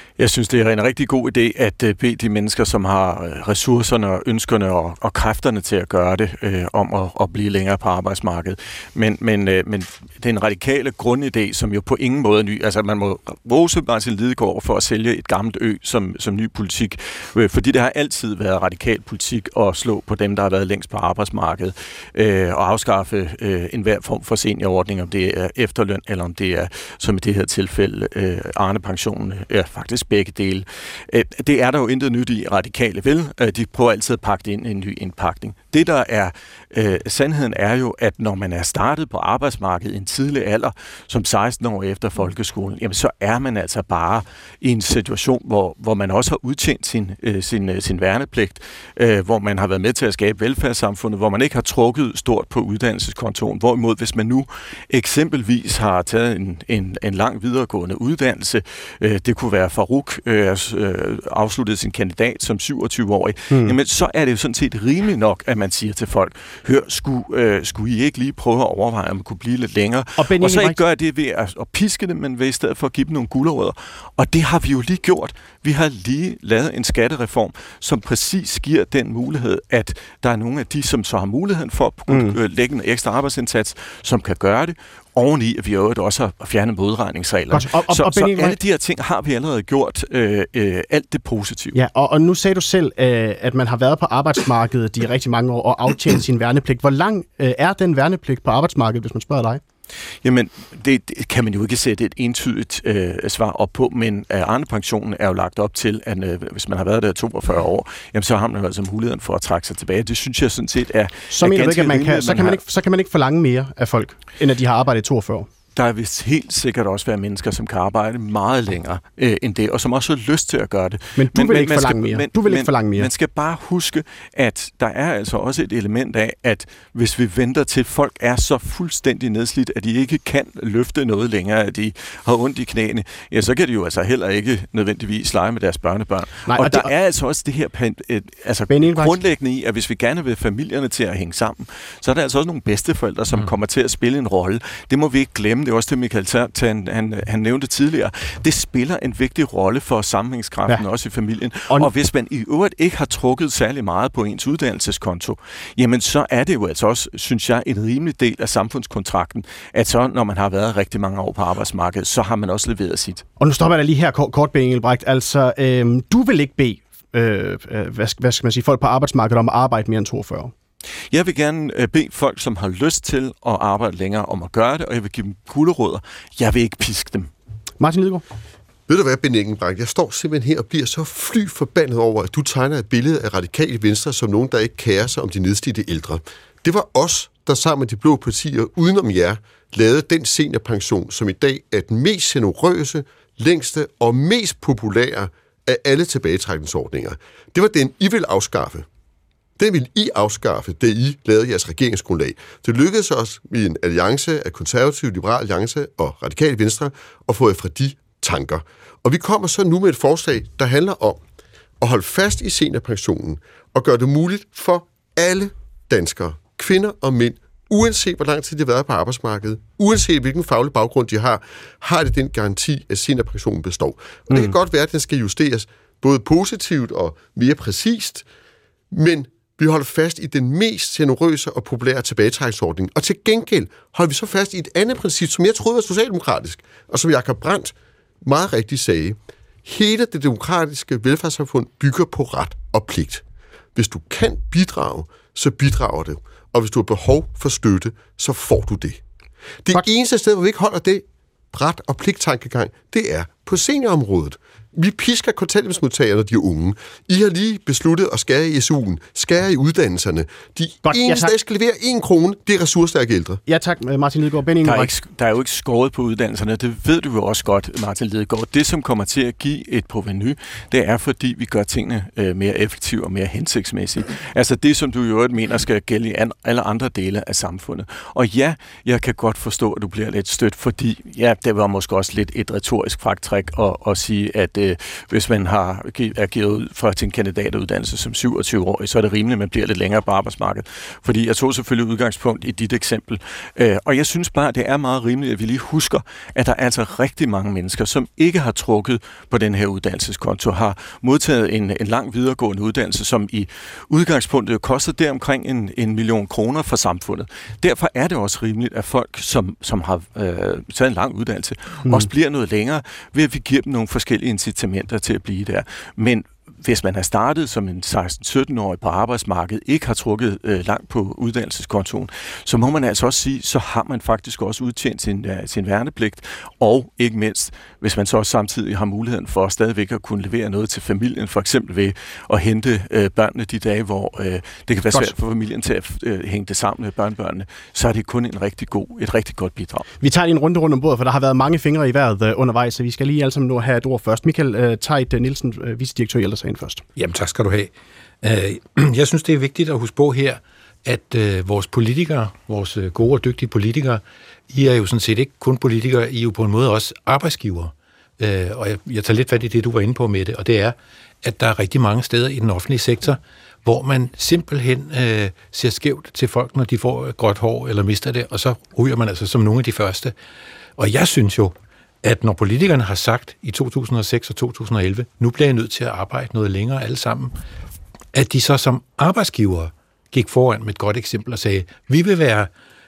Jeg synes, det er en rigtig god idé at øh, bede de mennesker, som har øh, ressourcerne, og ønskerne og, og kræfterne til at gøre det, øh, om at, at blive længere på arbejdsmarkedet. Men, men, øh, men det er en radikale grundidé, som jo på ingen måde er ny. Altså, man må rose Martin Lidegaard for at sælge et gammelt ø som, som ny politik, øh, fordi det har altid været radikal politik at slå på dem, der har været længst på arbejdsmarkedet, øh, og afskaffe øh, enhver form for seniorordning, om det er efterløn, eller om det er, som i det her tilfælde, øh, Arne-pensionen, ja, faktisk faktisk begge dele. Øh, det er der jo intet nyt i radikale vel. Øh, de prøver altid at pakke det ind i en ny indpakning. Det, der er øh, sandheden, er jo, at når man er startet på arbejdsmarkedet i en tidlig alder, som 16 år efter folkeskolen, jamen så er man altså bare i en situation, hvor, hvor man også har udtjent sin, øh, sin, øh, sin værnepligt, øh, hvor man har været med til at skabe velfærdssamfundet, hvor man ikke har trukket stort på uddannelseskontoren. Hvorimod, hvis man nu eksempelvis har taget en, en, en lang videregående uddannelse, øh, det kunne være Farouk, øh, øh, afsluttet sin kandidat som 27-årig, hmm. jamen så er det jo sådan set rimeligt nok, at man siger til folk, hør, skulle, øh, skulle I ikke lige prøve at overveje, om man kunne blive lidt længere? Og, og så ikke gøre det ved at, at piske dem, men ved i stedet for at give dem nogle gulerødder. Og det har vi jo lige gjort. Vi har lige lavet en skattereform, som præcis giver den mulighed, at der er nogle af de, som så har muligheden for at mm. lægge en ekstra arbejdsindsats, som kan gøre det, oveni, at vi jo også har fjernet modregningsregler. Og, og, så, og, så alle de her ting har vi allerede gjort øh, øh, alt det positive. Ja, og, og nu sagde du selv, øh, at man har været på arbejdsmarkedet i rigtig mange år og aftjent sin værnepligt. Hvor lang øh, er den værnepligt på arbejdsmarkedet, hvis man spørger dig? Jamen, det, det kan man jo ikke sætte et entydigt øh, svar op på, men øh, Arne-pensionen er jo lagt op til, at øh, hvis man har været der 42 år, jamen, så har man jo altså muligheden for at trække sig tilbage. Det synes jeg sådan set er, så er ganske ikke, at man kan, så, kan man ikke, så kan man ikke forlange mere af folk, end at de har arbejdet i 42 år? Der vil helt sikkert også være mennesker, som kan arbejde meget længere øh, end det, og som også har lyst til at gøre det. Men du men, vil ikke forlange skal, mere. Men, du vil men, ikke forlange mere. Man skal bare huske, at der er altså også et element af, at hvis vi venter til folk er så fuldstændig nedslidt, at de ikke kan løfte noget længere, at de har ondt i knæene, ja, så kan de jo altså heller ikke nødvendigvis lege med deres børnebørn. Nej, og, og der det, er altså også det her et, altså grundlæggende i, at hvis vi gerne vil familierne til at hænge sammen, så er der altså også nogle bedsteforældre, som mm. kommer til at spille en rolle. Det må vi ikke glemme. Det er også det, Michael Tan, han, han nævnte tidligere. Det spiller en vigtig rolle for sammenhængskraften, ja. også i familien. Og, og hvis man i øvrigt ikke har trukket særlig meget på ens uddannelseskonto, jamen så er det jo altså også, synes jeg, en rimelig del af samfundskontrakten, at så, når man har været rigtig mange år på arbejdsmarkedet, så har man også leveret sit. Og nu stopper jeg lige her kort, kort Engelbrecht. Altså, øhm, du vil ikke bede øh, øh hvad, hvad skal man sige, folk på arbejdsmarkedet om at arbejde mere end 42 år? Jeg vil gerne øh, bede folk, som har lyst til at arbejde længere, om at gøre det, og jeg vil give dem gulerødder. Jeg vil ikke piske dem. Martin Lidegaard? Ved du hvad, Ben Engelbrandt? Jeg står simpelthen her og bliver så fly forbandet over, at du tegner et billede af radikale venstre som nogen, der ikke kærer sig om de nedslidte ældre. Det var os, der sammen med de blå partier udenom jer lavede den seniorpension, som i dag er den mest generøse, længste og mest populære af alle tilbagetrækningsordninger. Det var den, I vil afskaffe. Det vil I afskaffe, da I lavede jeres regeringsgrundlag. Det lykkedes os i en alliance af konservative, liberal alliance og radikale venstre at få jer fra de tanker. Og vi kommer så nu med et forslag, der handler om at holde fast i seniorpensionen og gøre det muligt for alle danskere, kvinder og mænd, uanset hvor lang tid de har været på arbejdsmarkedet, uanset hvilken faglig baggrund de har, har det den garanti, at seniorpensionen består. Og mm. det kan godt være, at den skal justeres både positivt og mere præcist, men vi holder fast i den mest generøse og populære tilbagetrækningsordning. Og til gengæld holder vi så fast i et andet princip, som jeg troede var socialdemokratisk, og som Jakob Brandt meget rigtigt sagde. Hele det demokratiske velfærdssamfund bygger på ret og pligt. Hvis du kan bidrage, så bidrager det. Og hvis du har behov for støtte, så får du det. Det tak. eneste sted, hvor vi ikke holder det ret og pligttankegang, det er på seniorområdet. Vi pisker kontanthjælpsmodtagerne, de unge. I har lige besluttet at skære i SU'en, skære i uddannelserne. De Godt, eneste, ja, der skal levere en krone, det er ressourcestærke ældre. Ja tak, Martin Lidegaard. Benning, der, er ikke, der er jo ikke skåret på uddannelserne. Det ved du jo også godt, Martin Lidegaard. Det, som kommer til at give et proveny, det er, fordi vi gør tingene øh, mere effektive og mere hensigtsmæssige. Altså det, som du jo mener skal gælde i an, alle andre dele af samfundet. Og ja, jeg kan godt forstå, at du bliver lidt stødt, fordi ja, det var måske også lidt et retorisk fragtræk at, at sige, at øh, hvis man har er givet ud fra sin kandidatuddannelse som 27-årig, så er det rimeligt, at man bliver lidt længere på arbejdsmarkedet. Fordi jeg tog selvfølgelig udgangspunkt i dit eksempel. Øh, og jeg synes bare, at det er meget rimeligt, at vi lige husker, at der er altså rigtig mange mennesker, som ikke har trukket på den her uddannelseskonto, har modtaget en, en lang videregående uddannelse, som i udgangspunktet koster det omkring en, en million kroner for samfundet. Derfor er det også rimeligt, at folk, som, som har øh, taget en lang uddannelse, mm. også bliver noget længere, ved at vi giver dem nogle forskellige incitamenter incitamenter til at blive der. Men hvis man er startet som en 16-17-årig på arbejdsmarkedet, ikke har trukket øh, langt på uddannelseskontoen, så må man altså også sige, så har man faktisk også udtjent sin, uh, sin værnepligt, og ikke mindst, hvis man så også samtidig har muligheden for stadigvæk at kunne levere noget til familien, for eksempel ved at hente øh, børnene de dage, hvor øh, det kan være svært for familien til at øh, hænge det sammen med børnebørnene, så er det kun en rigtig god, et rigtig godt bidrag. Vi tager lige en runde rundt om bordet, for der har været mange fingre i vejret øh, undervejs, så vi skal lige alle sammen nu have et ord først. Michael øh, Tejt Nielsen, øh, vicedirektør i Ældresagen først. Jamen tak skal du have. Øh, jeg synes, det er vigtigt at huske på her, at øh, vores politikere, vores øh, gode og dygtige politikere, I er jo sådan set ikke kun politikere, I er jo på en måde også arbejdsgivere. Øh, og jeg, jeg tager lidt fat i det, du var inde på med det, og det er, at der er rigtig mange steder i den offentlige sektor, hvor man simpelthen øh, ser skævt til folk, når de får øh, gråt hår eller mister det, og så ryger man altså som nogle af de første. Og jeg synes jo, at når politikerne har sagt i 2006 og 2011, nu bliver jeg nødt til at arbejde noget længere alle sammen, at de så som arbejdsgivere gik foran med et godt eksempel og sagde, vi vil være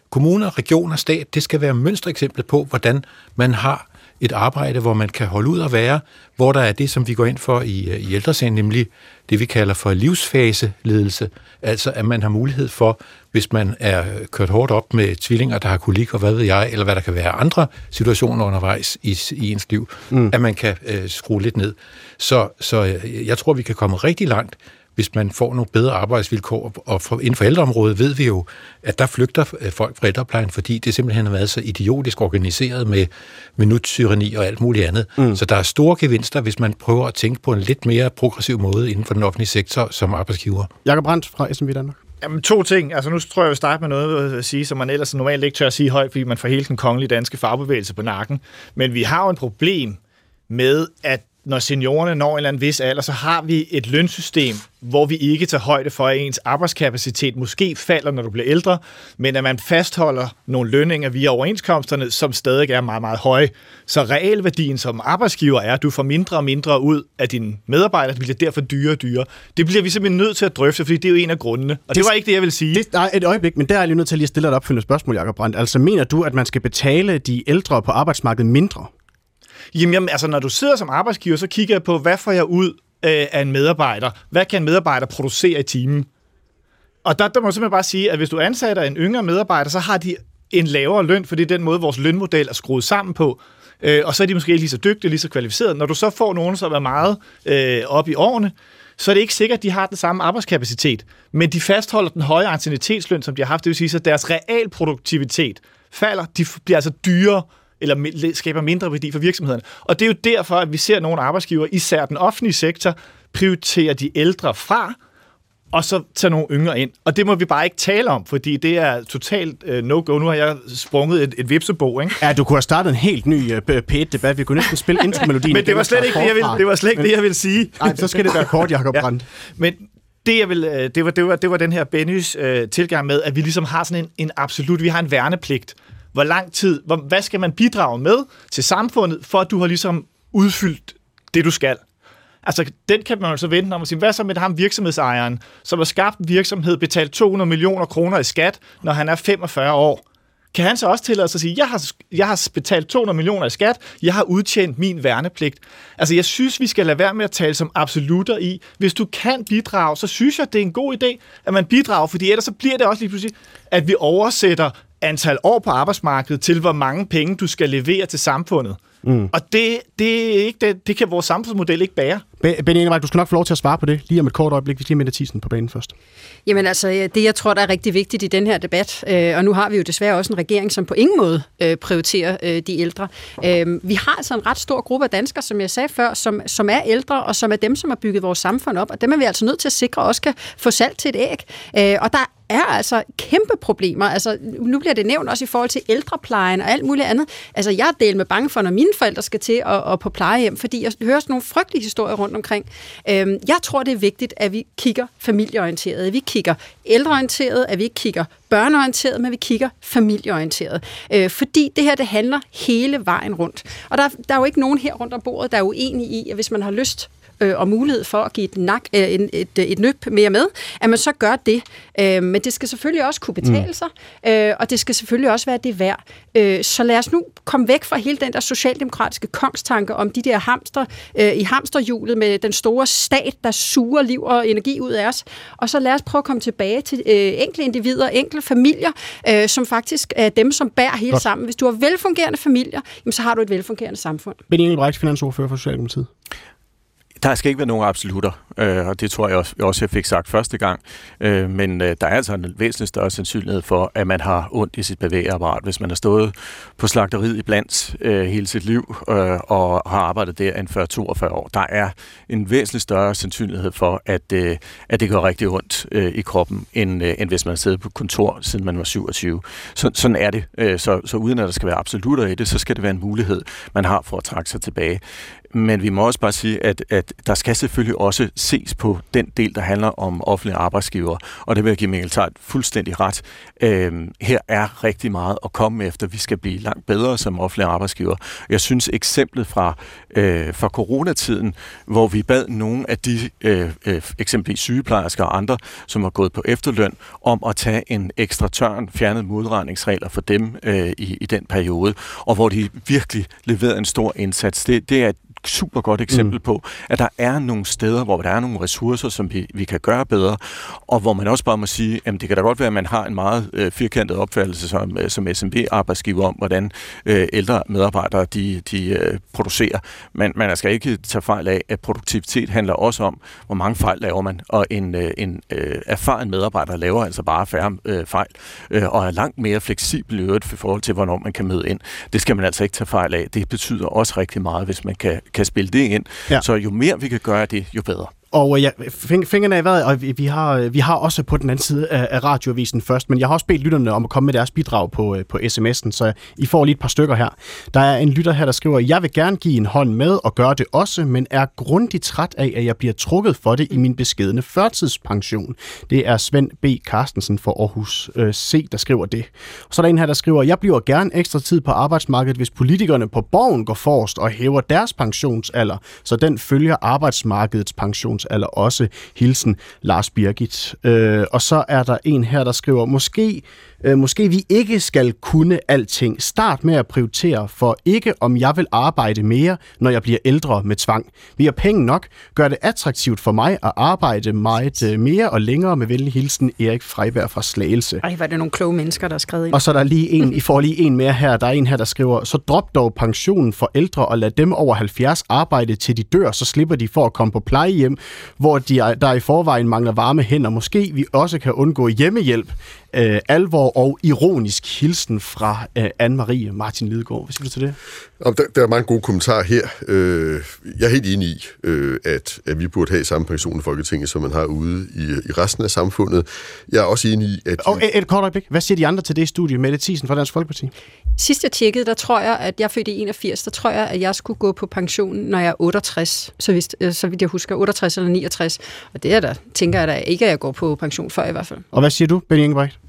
kommuner, regioner, stat, det skal være mønstereksemplet på, hvordan man har et arbejde, hvor man kan holde ud og være, hvor der er det, som vi går ind for i, øh, i ældresagen, nemlig det, vi kalder for livsfaseledelse. Altså, at man har mulighed for, hvis man er kørt hårdt op med tvillinger, der har kolik og hvad ved jeg, eller hvad der kan være andre situationer undervejs i, i ens liv, mm. at man kan øh, skrue lidt ned. Så, så øh, jeg tror, vi kan komme rigtig langt hvis man får nogle bedre arbejdsvilkår. Og for, inden for ældreområdet ved vi jo, at der flygter øh, folk fra ældreplejen, fordi det simpelthen har været så idiotisk organiseret med minuttyranni og alt muligt andet. Mm. Så der er store gevinster, hvis man prøver at tænke på en lidt mere progressiv måde inden for den offentlige sektor som arbejdsgiver. Jakob Brandt fra SMV Danmark. Jamen, to ting. Altså, nu tror jeg, jeg vil starte med noget at sige, som man ellers normalt ikke tør at sige højt, fordi man får hele den kongelige danske fagbevægelse på nakken. Men vi har jo en problem med, at når seniorerne når en eller anden vis alder, så har vi et lønsystem, hvor vi ikke tager højde for, at ens arbejdskapacitet måske falder, når du bliver ældre, men at man fastholder nogle lønninger via overenskomsterne, som stadig er meget, meget høje. Så realværdien som arbejdsgiver er, at du får mindre og mindre ud af dine medarbejdere, det bliver derfor dyre og dyre. Det bliver vi simpelthen nødt til at drøfte, fordi det er jo en af grundene. Og det, det var ikke det, jeg vil sige. Det, nej, et øjeblik, men der er jeg lige nødt til at lige stille et opfølgende spørgsmål, Jacob Brandt. Altså mener du, at man skal betale de ældre på arbejdsmarkedet mindre? Jamen, jamen, altså, når du sidder som arbejdsgiver, så kigger jeg på, hvad får jeg ud øh, af en medarbejder? Hvad kan en medarbejder producere i timen? Og der, der må jeg simpelthen bare sige, at hvis du ansætter en yngre medarbejder, så har de en lavere løn, fordi det er den måde, vores lønmodel er skruet sammen på. Øh, og så er de måske ikke lige så dygtige, lige så kvalificerede. Når du så får nogen, som er meget øh, op i årene, så er det ikke sikkert, at de har den samme arbejdskapacitet. Men de fastholder den høje anciennitetsløn, som de har haft. Det vil sige, at deres realproduktivitet falder. De bliver altså dyrere eller skaber mindre værdi for virksomhederne. Og det er jo derfor, at vi ser nogle arbejdsgiver, især den offentlige sektor, prioritere de ældre fra, og så tage nogle yngre ind. Og det må vi bare ikke tale om, fordi det er totalt uh, no-go. Nu har jeg sprunget et, et vipsebo, ikke? Ja, du kunne have startet en helt ny uh, P1-debat. Vi kunne næsten spille intromelodien. Men det var slet ikke det, jeg ville, det, var slet ikke Men, det, jeg ville sige. Nej, så skal det være kort, Jacob Brandt. Ja. Men det, jeg vil, øh, det, var, det, var, det var den her Bennys uh, tilgang med, at vi ligesom har sådan en, en absolut, vi har en værnepligt. Hvor lang tid, hvor, hvad skal man bidrage med til samfundet, for at du har ligesom udfyldt det, du skal? Altså, den kan man jo så vente om og sige, hvad så med ham virksomhedsejeren, som har skabt en virksomhed, betalt 200 millioner kroner i skat, når han er 45 år? Kan han så også tillade sig at sige, jeg har, jeg har betalt 200 millioner i skat, jeg har udtjent min værnepligt. Altså, jeg synes, vi skal lade være med at tale som absolutter i. Hvis du kan bidrage, så synes jeg, det er en god idé, at man bidrager, fordi ellers så bliver det også lige pludselig, at vi oversætter antal år på arbejdsmarkedet til, hvor mange penge du skal levere til samfundet. Mm. Og det, det, er ikke, det, det kan vores samfundsmodel ikke bære. Benny Engelmark, du skal nok få lov til at svare på det lige om et kort øjeblik. Vi skal med Thiesen på banen først. Jamen altså, øh, det jeg tror, der er rigtig vigtigt i den her debat, øh, og nu har vi jo desværre også en regering, som på ingen måde øh, prioriterer øh, de ældre. Øh, vi har altså en ret stor gruppe af danskere, som jeg sagde før, som, som er ældre, og som er dem, som har bygget vores samfund op, og dem er vi altså nødt til at sikre også kan få salt til et æg. Øh, og der er altså kæmpe problemer. Altså, nu bliver det nævnt også i forhold til ældreplejen og alt muligt andet. Altså, jeg er del med bange for, når mine forældre skal til at, at på plejehjem, fordi jeg hører sådan nogle frygtelige historier rundt omkring. Øhm, jeg tror, det er vigtigt, at vi kigger familieorienteret, at vi kigger ældreorienteret, at vi ikke kigger børneorienteret, men vi kigger familieorienteret. Øh, fordi det her, det handler hele vejen rundt. Og der, der er jo ikke nogen her rundt om bordet, der er uenige i, at hvis man har lyst øh, og mulighed for at give et, nak, øh, et, et, et nøb mere med, at man så gør det. Øh, men det skal selvfølgelig også kunne betale mm. sig, øh, og det skal selvfølgelig også være det værd. Øh, så lad os nu komme væk fra hele den der socialdemokratiske kongstanke om de der hamster øh, i hamsterhjulet med den store stat, der suger liv og energi ud af os. Og så lad os prøve at komme tilbage til øh, enkelte individer, enkelte familier, øh, som faktisk er dem, som bærer hele Godt. sammen. Hvis du har velfungerende familier, jamen, så har du et velfungerende samfund. Benny Engelbrecht, finansordfører for Socialdemokratiet. Der skal ikke være nogen absolutter, øh, og det tror jeg også, også, jeg fik sagt første gang. Øh, men øh, der er altså en væsentlig større sandsynlighed for, at man har ondt i sit bevægeapparat, hvis man har stået på slagteriet i blandt øh, hele sit liv øh, og har arbejdet der en 40-42 år. Der er en væsentlig større sandsynlighed for, at, øh, at det går rigtig ondt øh, i kroppen, end, øh, end hvis man har siddet på kontor, siden man var 27. Så, sådan er det. Øh, så, så uden at der skal være absolutter i det, så skal det være en mulighed, man har for at trække sig tilbage. Men vi må også bare sige, at, at der skal selvfølgelig også ses på den del, der handler om offentlige arbejdsgiver. Og det vil jeg give Mikkel Tart fuldstændig ret. Øhm, her er rigtig meget at komme efter. Vi skal blive langt bedre som offentlige arbejdsgiver. Jeg synes eksemplet fra, øh, fra coronatiden, hvor vi bad nogle af de, øh, øh, eksempelvis sygeplejersker og andre, som har gået på efterløn, om at tage en ekstra tørn, fjernet modregningsregler for dem øh, i, i den periode, og hvor de virkelig leverede en stor indsats. Det, det er et super godt eksempel mm. på, at der er nogle steder, hvor der er nogle ressourcer, som vi, vi kan gøre bedre, og hvor man også bare må sige, at det kan da godt være, at man har en meget øh, firkantet opfattelse som, øh, som SMB-arbejdsgiver om, hvordan øh, ældre medarbejdere de, de øh, producerer. Men man skal ikke tage fejl af, at produktivitet handler også om, hvor mange fejl laver man, og en, øh, en øh, erfaren medarbejder laver altså bare færre øh, fejl, øh, og er langt mere fleksibel i øvrigt i forhold til, hvornår man kan møde ind. Det skal man altså ikke tage fejl af. Det betyder også rigtig meget, hvis man kan, kan spille det ind. Ja. Så jo mere vi kan gøre det, jo bedre. Og øh, ja, fingrene er i vejret, og vi, vi, har, øh, vi har også på den anden side af, af radioavisen først, men jeg har også bedt lytterne om at komme med deres bidrag på, øh, på sms'en, så I får lige et par stykker her. Der er en lytter her, der skriver, jeg vil gerne give en hånd med og gøre det også, men er grundigt træt af, at jeg bliver trukket for det i min beskedende førtidspension. Det er Svend B. Carstensen fra Aarhus øh, C, der skriver det. Og så er der en her, der skriver, jeg bliver gerne ekstra tid på arbejdsmarkedet, hvis politikerne på borgen går forrest og hæver deres pensionsalder, så den følger arbejdsmarkedets pensions eller også hilsen Lars Birgit. Øh, og så er der en her, der skriver, måske øh, måske vi ikke skal kunne alting. Start med at prioritere for ikke, om jeg vil arbejde mere, når jeg bliver ældre med tvang. Vi har penge nok. Gør det attraktivt for mig at arbejde meget øh, mere og længere med venlig hilsen Erik Freiberg fra Slagelse. Ej, var det nogle kloge mennesker, der skrev ind. Og så er der lige en, I får lige en mere her. Der er en her, der skriver, så drop dog pensionen for ældre og lad dem over 70 arbejde til de dør, så slipper de for at komme på plejehjem, hvor de er, der i forvejen mangler varme hænder. Måske vi også kan undgå hjemmehjælp øh, alvor og ironisk hilsen fra øh, Anne-Marie Martin Lidegaard. Hvad siger du til det? Der, der er mange gode kommentarer her. Øh, jeg er helt enig i, øh, at, at vi burde have samme pension i Folketinget, som man har ude i, i resten af samfundet. Jeg er også enig i, at... Og et, et kort øjeblik. Hvad siger de andre til det studie? Mette Thiesen fra Dansk Folkeparti? Sidst jeg tjekkede, der tror jeg, at jeg fødte i 81, der tror jeg, at jeg skulle gå på pension, når jeg er 68, så vidt, øh, så vidt jeg husker, 68 eller 69. Og det er der, tænker jeg da ikke, at jeg går på pension før i hvert fald. Og hvad siger du, Benny Ingebrigt?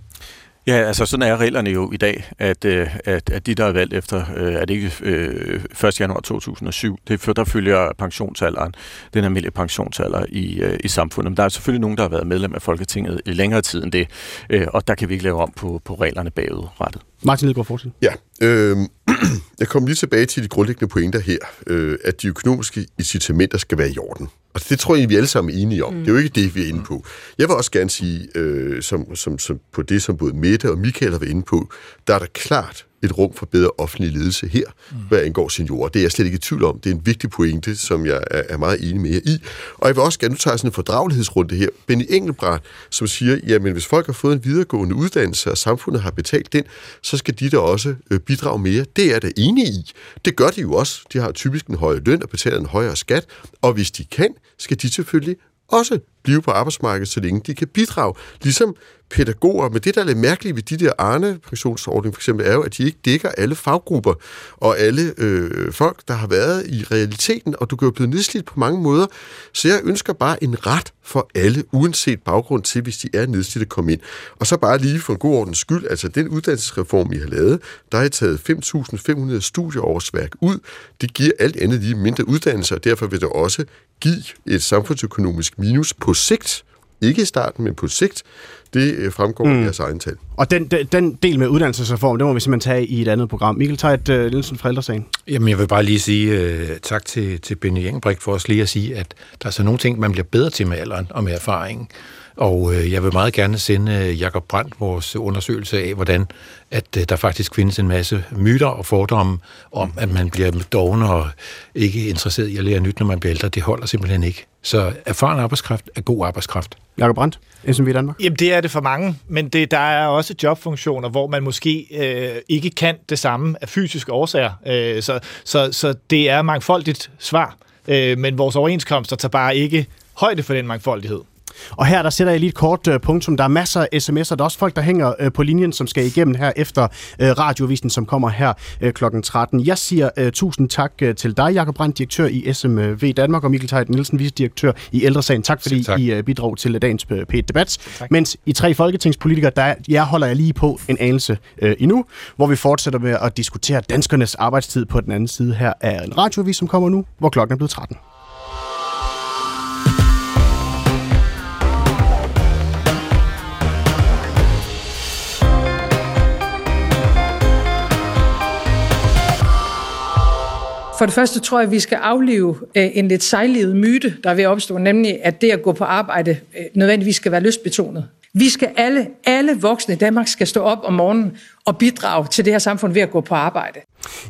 Ja, altså sådan er reglerne jo i dag, at, øh, at, at de, der er valgt efter, øh, er det ikke øh, 1. januar 2007, det er, der følger pensionsalderen, den almindelige pensionsalder i, øh, i samfundet. Men der er selvfølgelig nogen, der har været medlem af Folketinget i længere tid end det, øh, og der kan vi ikke lave om på, på reglerne bagudrettet. Martin Lidegaard Forsen. Ja, øh, jeg kommer lige tilbage til de grundlæggende pointer her, øh, at de økonomiske incitamenter skal være i orden. Og det tror jeg, vi alle sammen er enige om. Mm. Det er jo ikke det, vi er inde på. Jeg vil også gerne sige, øh, som, som, som på det, som både Mette og Michael har været inde på, der er der klart et rum for bedre offentlig ledelse her, mm. hvad angår seniorer. Det er jeg slet ikke i tvivl om. Det er en vigtig pointe, som jeg er, meget enig med jer i. Og jeg vil også gerne, nu tage sådan en fordragelighedsrunde her. Benny Engelbrecht, som siger, jamen hvis folk har fået en videregående uddannelse, og samfundet har betalt den, så skal de da også øh, bidrage mere. Det er jeg da enig i. Det gør de jo også. De har typisk en højere løn og betaler en højere skat. Og hvis de kan, skal de selvfølgelig også blive på arbejdsmarkedet, så længe de kan bidrage. Ligesom pædagoger. Men det, der er lidt mærkeligt ved de der Arne-pensionsordning for eksempel, er jo, at de ikke dækker alle faggrupper og alle øh, folk, der har været i realiteten, og du kan jo blive nedslidt på mange måder. Så jeg ønsker bare en ret for alle, uanset baggrund til, hvis de er nedslidte, at komme ind. Og så bare lige for en god ordens skyld, altså den uddannelsesreform, I har lavet, der har I taget 5.500 studieårsværk ud. Det giver alt andet lige mindre uddannelse, og derfor vil det også give et samfundsøkonomisk minus på sigt. Ikke i starten, men på sigt. Det øh, fremgår mm. af jeres egen tal. Og den, den, den del med uddannelsesreform, det må vi simpelthen tage i et andet program. Mikkel Tejt uh, Nielsen fra Ældresagen. Jamen, jeg vil bare lige sige uh, tak til, til Benny Engelbrecht for os lige at sige, at der er så nogle ting, man bliver bedre til med alderen og med erfaringen. Og øh, jeg vil meget gerne sende øh, Jakob Brandt vores undersøgelse af, hvordan at øh, der faktisk findes en masse myter og fordomme om, at man bliver doven og ikke interesseret i at lære nyt, når man bliver ældre. Det holder simpelthen ikke. Så erfaren arbejdskraft er god arbejdskraft. Jakob Brandt, SMV Danmark. Jamen, det er det for mange, men det, der er også jobfunktioner, hvor man måske øh, ikke kan det samme af fysiske årsager. Øh, så, så, så det er mangfoldigt svar, øh, men vores overenskomster tager bare ikke højde for den mangfoldighed. Og her der sætter jeg lige et kort uh, punktum. Der er masser af sms'er. Der er også folk, der hænger uh, på linjen, som skal igennem her efter uh, radiovisen, som kommer her uh, kl. 13. Jeg siger uh, tusind tak uh, til dig, Jakob Brandt, direktør i SMV Danmark, og Mikkel Tejt Nielsen, vicedirektør i Ældresagen. Tak fordi tak. I uh, bidrog til dagens P1-debat. Mens I tre folketingspolitikere, der jeg holder jeg lige på en anelse uh, endnu, hvor vi fortsætter med at diskutere danskernes arbejdstid på den anden side her af en radiovis, som kommer nu, hvor klokken er blevet 13. For det første tror jeg, at vi skal aflive øh, en lidt sejlivet myte, der er ved at opstå, nemlig at det at gå på arbejde øh, nødvendigvis skal være lystbetonet. Vi skal alle, alle voksne i Danmark skal stå op om morgenen og bidrage til det her samfund ved at gå på arbejde.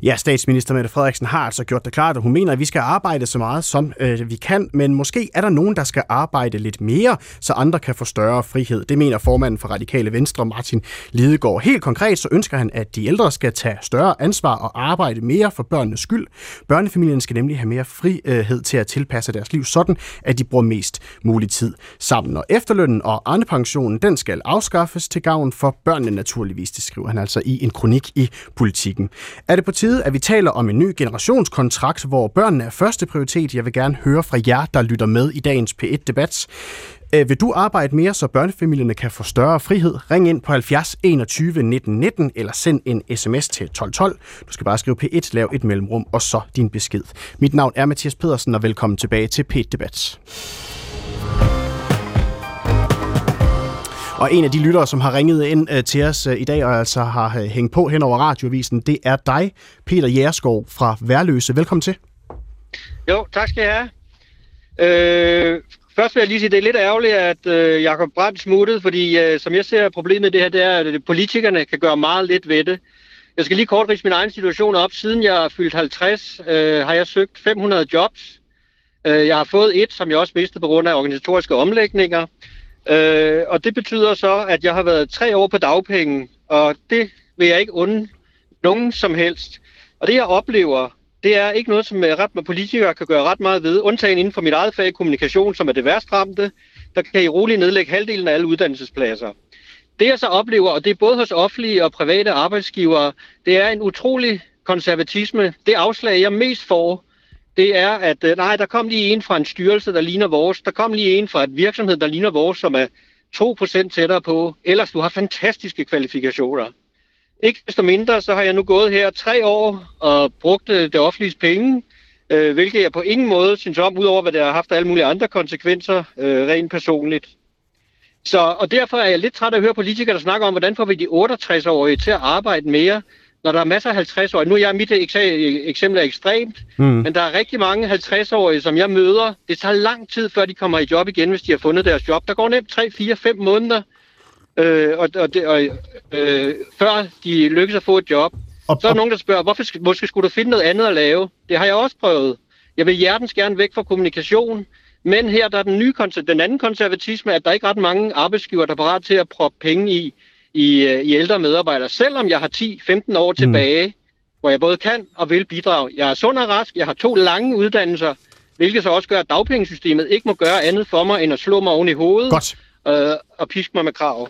Ja, statsminister Mette Frederiksen har altså gjort det klart, at hun mener, at vi skal arbejde så meget, som øh, vi kan, men måske er der nogen, der skal arbejde lidt mere, så andre kan få større frihed. Det mener formanden for Radikale Venstre, Martin Lidegaard. Helt konkret så ønsker han, at de ældre skal tage større ansvar og arbejde mere for børnenes skyld. Børnefamilien skal nemlig have mere frihed til at tilpasse deres liv sådan, at de bruger mest mulig tid sammen. Og efterlønnen og pensionen, den skal afskaffes til gavn for børnene naturligvis, det skriver han altså i en kronik i politikken. Er det på tide, at vi taler om en ny generationskontrakt, hvor børnene er første prioritet? Jeg vil gerne høre fra jer, der lytter med i dagens P1-debat. Øh, vil du arbejde mere, så børnefamilierne kan få større frihed? Ring ind på 70 21 19 19 eller send en sms til 1212. Du skal bare skrive P1, lav et mellemrum og så din besked. Mit navn er Mathias Pedersen, og velkommen tilbage til P1-debat. Og en af de lyttere, som har ringet ind øh, til os øh, i dag, og altså har øh, hængt på hen over radiovisen, det er dig, Peter Jærskov fra Værløse. Velkommen til. Jo, tak skal jeg have. Øh, først vil jeg lige sige, at det er lidt ærgerligt, at øh, Jacob Brandt smuttede, fordi øh, som jeg ser problemet det her, det er, at øh, politikerne kan gøre meget lidt ved det. Jeg skal lige kort rise min egen situation op. Siden jeg er fyldt 50, øh, har jeg søgt 500 jobs. Øh, jeg har fået et, som jeg også mistede på grund af organisatoriske omlægninger. Øh, og det betyder så, at jeg har været tre år på dagpenge, og det vil jeg ikke unde nogen som helst. Og det jeg oplever, det er ikke noget, som øh, ret med politikere kan gøre ret meget ved. Undtagen inden for mit eget fag kommunikation, som er det værst ramte, der kan I roligt nedlægge halvdelen af alle uddannelsespladser. Det jeg så oplever, og det er både hos offentlige og private arbejdsgivere, det er en utrolig konservatisme. Det afslag, jeg mest får, det er, at øh, nej, der kom lige en fra en styrelse, der ligner vores. Der kom lige en fra et virksomhed, der ligner vores, som er 2% tættere på. Ellers du har fantastiske kvalifikationer. Ikke desto mindre, så har jeg nu gået her tre år og brugt øh, det offentlige penge, øh, hvilket jeg på ingen måde synes om, udover hvad det har haft alle mulige andre konsekvenser, øh, rent personligt. Så, og derfor er jeg lidt træt af at høre politikere, der snakker om, hvordan får vi de 68-årige til at arbejde mere, når der er masser af 50-årige, nu er jeg mit eksempel er ekstremt, mm. men der er rigtig mange 50-årige, som jeg møder. Det tager lang tid, før de kommer i job igen, hvis de har fundet deres job. Der går nemt 3, 4, 5 måneder, øh, og, og, det, og, øh, før de lykkes at få et job. Og, så er der nogen, der spørger, hvorfor måske skulle du finde noget andet at lave? Det har jeg også prøvet. Jeg vil hjertens gerne væk fra kommunikation, men her der er den, nye, den anden konservatisme, at der er ikke ret mange arbejdsgiver, der er parat til at proppe penge i i, øh, i ældre medarbejdere, selvom jeg har 10-15 år mm. tilbage, mm. hvor jeg både kan og vil bidrage. Jeg er sund og rask, jeg har to lange uddannelser, hvilket så også gør, at dagpengesystemet ikke må gøre andet for mig, end at slå mig oven i hovedet Godt. Øh, og piske mig med krav.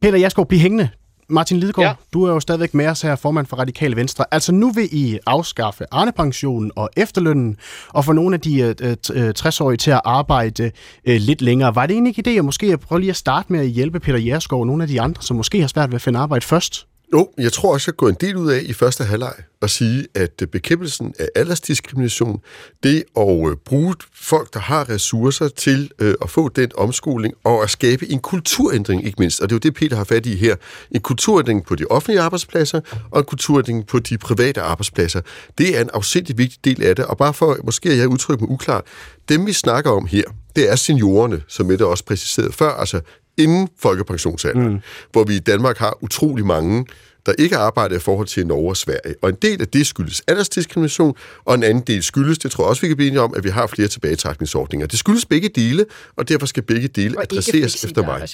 Peter Jaskov, bliv hængende. Martin Lidegaard, Ja. du er jo stadigvæk med os her, formand for Radikale Venstre. Altså nu vil I afskaffe Arnepensionen og efterlønnen, og få nogle af de øh, øh, 60-årige til at arbejde øh, lidt længere. Var det egentlig ikke idé at måske prøve lige at starte med at hjælpe Peter Jerskov og nogle af de andre, som måske har svært ved at finde arbejde først? Jo, jeg tror også, jeg går en del ud af i første halvleg at sige, at øh, bekæmpelsen af aldersdiskrimination, det at øh, bruge folk, der har ressourcer til øh, at få den omskoling og at skabe en kulturændring, ikke mindst. Og det er jo det, Peter har fat i her. En kulturændring på de offentlige arbejdspladser og en kulturændring på de private arbejdspladser. Det er en afsindig vigtig del af det. Og bare for, måske jeg udtrykker mig uklart, dem vi snakker om her, det er seniorerne, som Mette også præciserede før, altså inden folkepensionsalderen, mm. hvor vi i Danmark har utrolig mange, der ikke arbejder i forhold til Norge og Sverige. Og en del af det skyldes aldersdiskrimination, og en anden del skyldes, det tror jeg også, vi kan blive enige om, at vi har flere tilbagetrækningsordninger. Det skyldes begge dele, og derfor skal begge dele Og adresseres efter mig.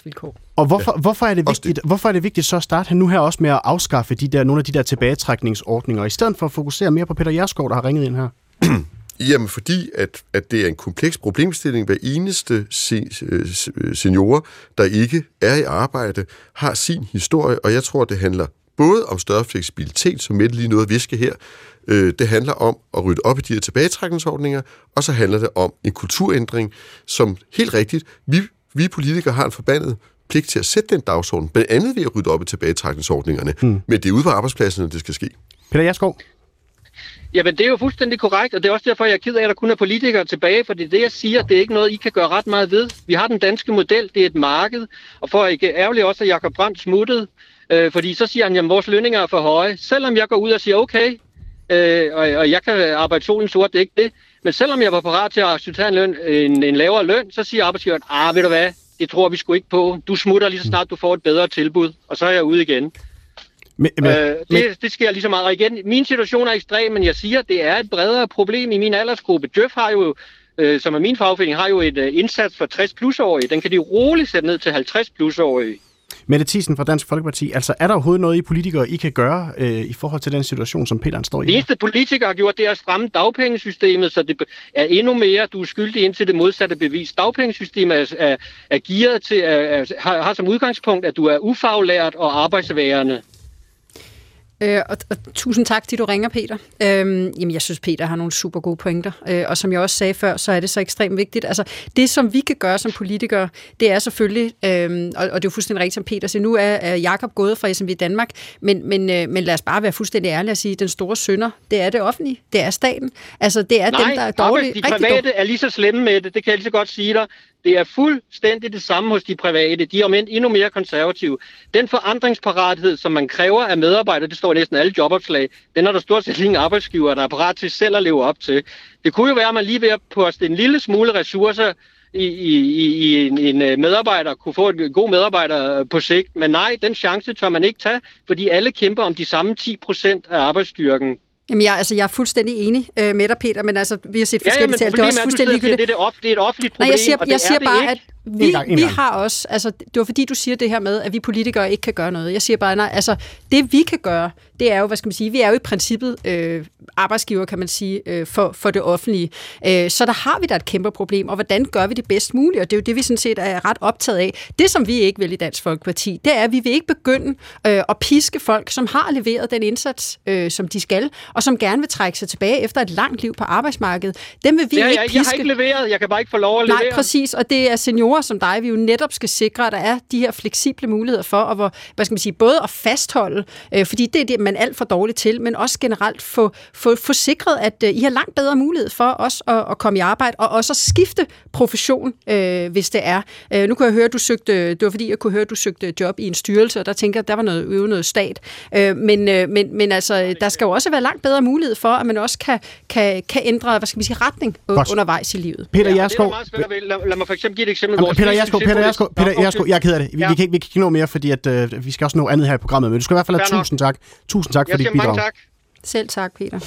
Og hvorfor, ja, hvorfor, er det vigtigt, hvorfor er det vigtigt så at starte nu her også med at afskaffe de der, nogle af de der tilbagetrækningsordninger, i stedet for at fokusere mere på Peter Jerskov, der har ringet ind her? Jamen, fordi at, at det er en kompleks problemstilling. Hver eneste se, seniorer, der ikke er i arbejde, har sin historie, og jeg tror, det handler både om større fleksibilitet, som Mette lige nåede at viske her, øh, det handler om at rydde op i de her tilbagetrækningsordninger, og så handler det om en kulturændring, som helt rigtigt, vi, vi politikere har en forbandet pligt til at sætte den dagsorden, blandt andet ved at rydde op i tilbagetrækningsordningerne, hmm. men det er ude på arbejdspladserne, det skal ske. Peter Jerskov? Jamen, det er jo fuldstændig korrekt, og det er også derfor, jeg er ked af, at der kun er politikere tilbage, fordi det, jeg siger, det er ikke noget, I kan gøre ret meget ved. Vi har den danske model, det er et marked, og for ikke ærgerligt også, at Jacob Brandt smuttede, øh, fordi så siger han, at vores lønninger er for høje. Selvom jeg går ud og siger, okay, øh, og, og jeg kan arbejde solen sort, det er ikke det, men selvom jeg var parat til at acceptere en, løn, en, en lavere løn, så siger arbejdsgiveren, ah, ved du hvad, det tror vi sgu ikke på. Du smutter lige så snart, du får et bedre tilbud, og så er jeg ude igen. Men, men, Øh, det, det sker lige så meget. Og igen, min situation er ekstrem, men jeg siger, det er et bredere problem i min aldersgruppe. Døf har jo, øh, som er min fagforening, har jo et øh, indsats for 60 plus-årige. Den kan de roligt sætte ned til 50 plus-årige. Mette Thiesen fra Dansk Folkeparti, altså er der overhovedet noget, I politikere I kan gøre øh, i forhold til den situation, som Peter står i? Det eneste politikere har gjort, det er at stramme dagpengesystemet, så det er endnu mere, du er skyldig indtil det modsatte bevis. Dagpengesystemet er, er, er gearet til, er, er, har, har som udgangspunkt, at du er ufaglært og arbejdsværende. Øh, og, og tusind tak, fordi du ringer, Peter. Øhm, jamen, jeg synes, Peter har nogle super gode pointer. Øh, og som jeg også sagde før, så er det så ekstremt vigtigt. Altså, det, som vi kan gøre som politikere, det er selvfølgelig, øhm, og, og det er jo fuldstændig rigtigt, som Peter siger, nu er, er Jakob gået fra SMV Danmark, men, men, øh, men lad os bare være fuldstændig ærlige og sige, den store synder, det er det offentlige, det er staten. Altså, det er Nej, dem, der er dårlige. arbejds- de private er lige så slemme med det, det kan jeg lige så godt sige dig. Det er fuldstændig det samme hos de private. De er om end endnu mere konservative. Den forandringsparathed, som man kræver af medarbejdere, det står i næsten alle jobopslag, den er der stort set ingen arbejdsgiver, der er parat til selv at leve op til. Det kunne jo være, at man lige ved at poste en lille smule ressourcer i, i, i- i en, en øh, medarbejder, kunne få en god medarbejder øh, på sigt. Men nej, den chance tør man ikke tage, fordi alle kæmper om de samme 10 procent af arbejdsstyrken. Jamen, jeg, altså, jeg er fuldstændig enig øh, med dig, Peter, men altså, vi har set Ja, ja, forskellige men tal. Det er også fuldstændig siger, det er, det er et offentligt problem, Nej, jeg siger, og det jeg siger er det bare, ikke. at vi, En gang, en vi gang. har også, altså det var fordi, du siger det her med, at vi politikere ikke kan gøre noget. Jeg siger bare, nej, altså det vi kan gøre, det er jo, hvad skal man sige, vi er jo i princippet øh, arbejdsgiver, kan man sige, øh, for, for det offentlige. Øh, så der har vi da et kæmpe problem, og hvordan gør vi det bedst muligt? Og det er jo det, vi sådan set er ret optaget af. Det, som vi ikke vil i Dansk Folkeparti, det er, at vi vil ikke begynde øh, at piske folk, som har leveret den indsats, øh, som de skal, og som gerne vil trække sig tilbage efter et langt liv på arbejdsmarkedet. Dem vil vi har ikke jeg, piske. jeg har ikke leveret, jeg kan bare ikke få lov at levere. Nej, præcis, og det er seniorer som dig, vi jo netop skal sikre, at der er de her fleksible muligheder for, og hvor, hvad skal man sige, både at fastholde, øh, fordi det er det, man er alt for dårligt til, men også generelt få, få, få sikret, at øh, I har langt bedre mulighed for også at, at komme i arbejde, og også at skifte profession, øh, hvis det er. Øh, nu kunne jeg høre, at du søgte, det var fordi, jeg kunne høre, at du søgte job i en styrelse, og der tænker jeg, at der var noget, øve noget stat. Øh, men, øh, men, men altså, der skal jo også være langt bedre mulighed for, at man også kan, kan, kan ændre, hvad skal man sige, retning Godt. undervejs i livet. Peter Ja, det er Jerskov. Lad, lad mig for eksempel give et eksempel. Jamen, Vores Peter Jerskov, Peter Jerskov, Peter okay. jeg er ked af det. Vi, Ja. vi, kan, ikke- vi kan ikke nå mere, fordi at, øh, vi skal også nå andet her i programmet, men du skal i hvert fald have tusind tak. Tusind tak for Jeg dit siger bidrag. mange tak. Selv tak, Peter.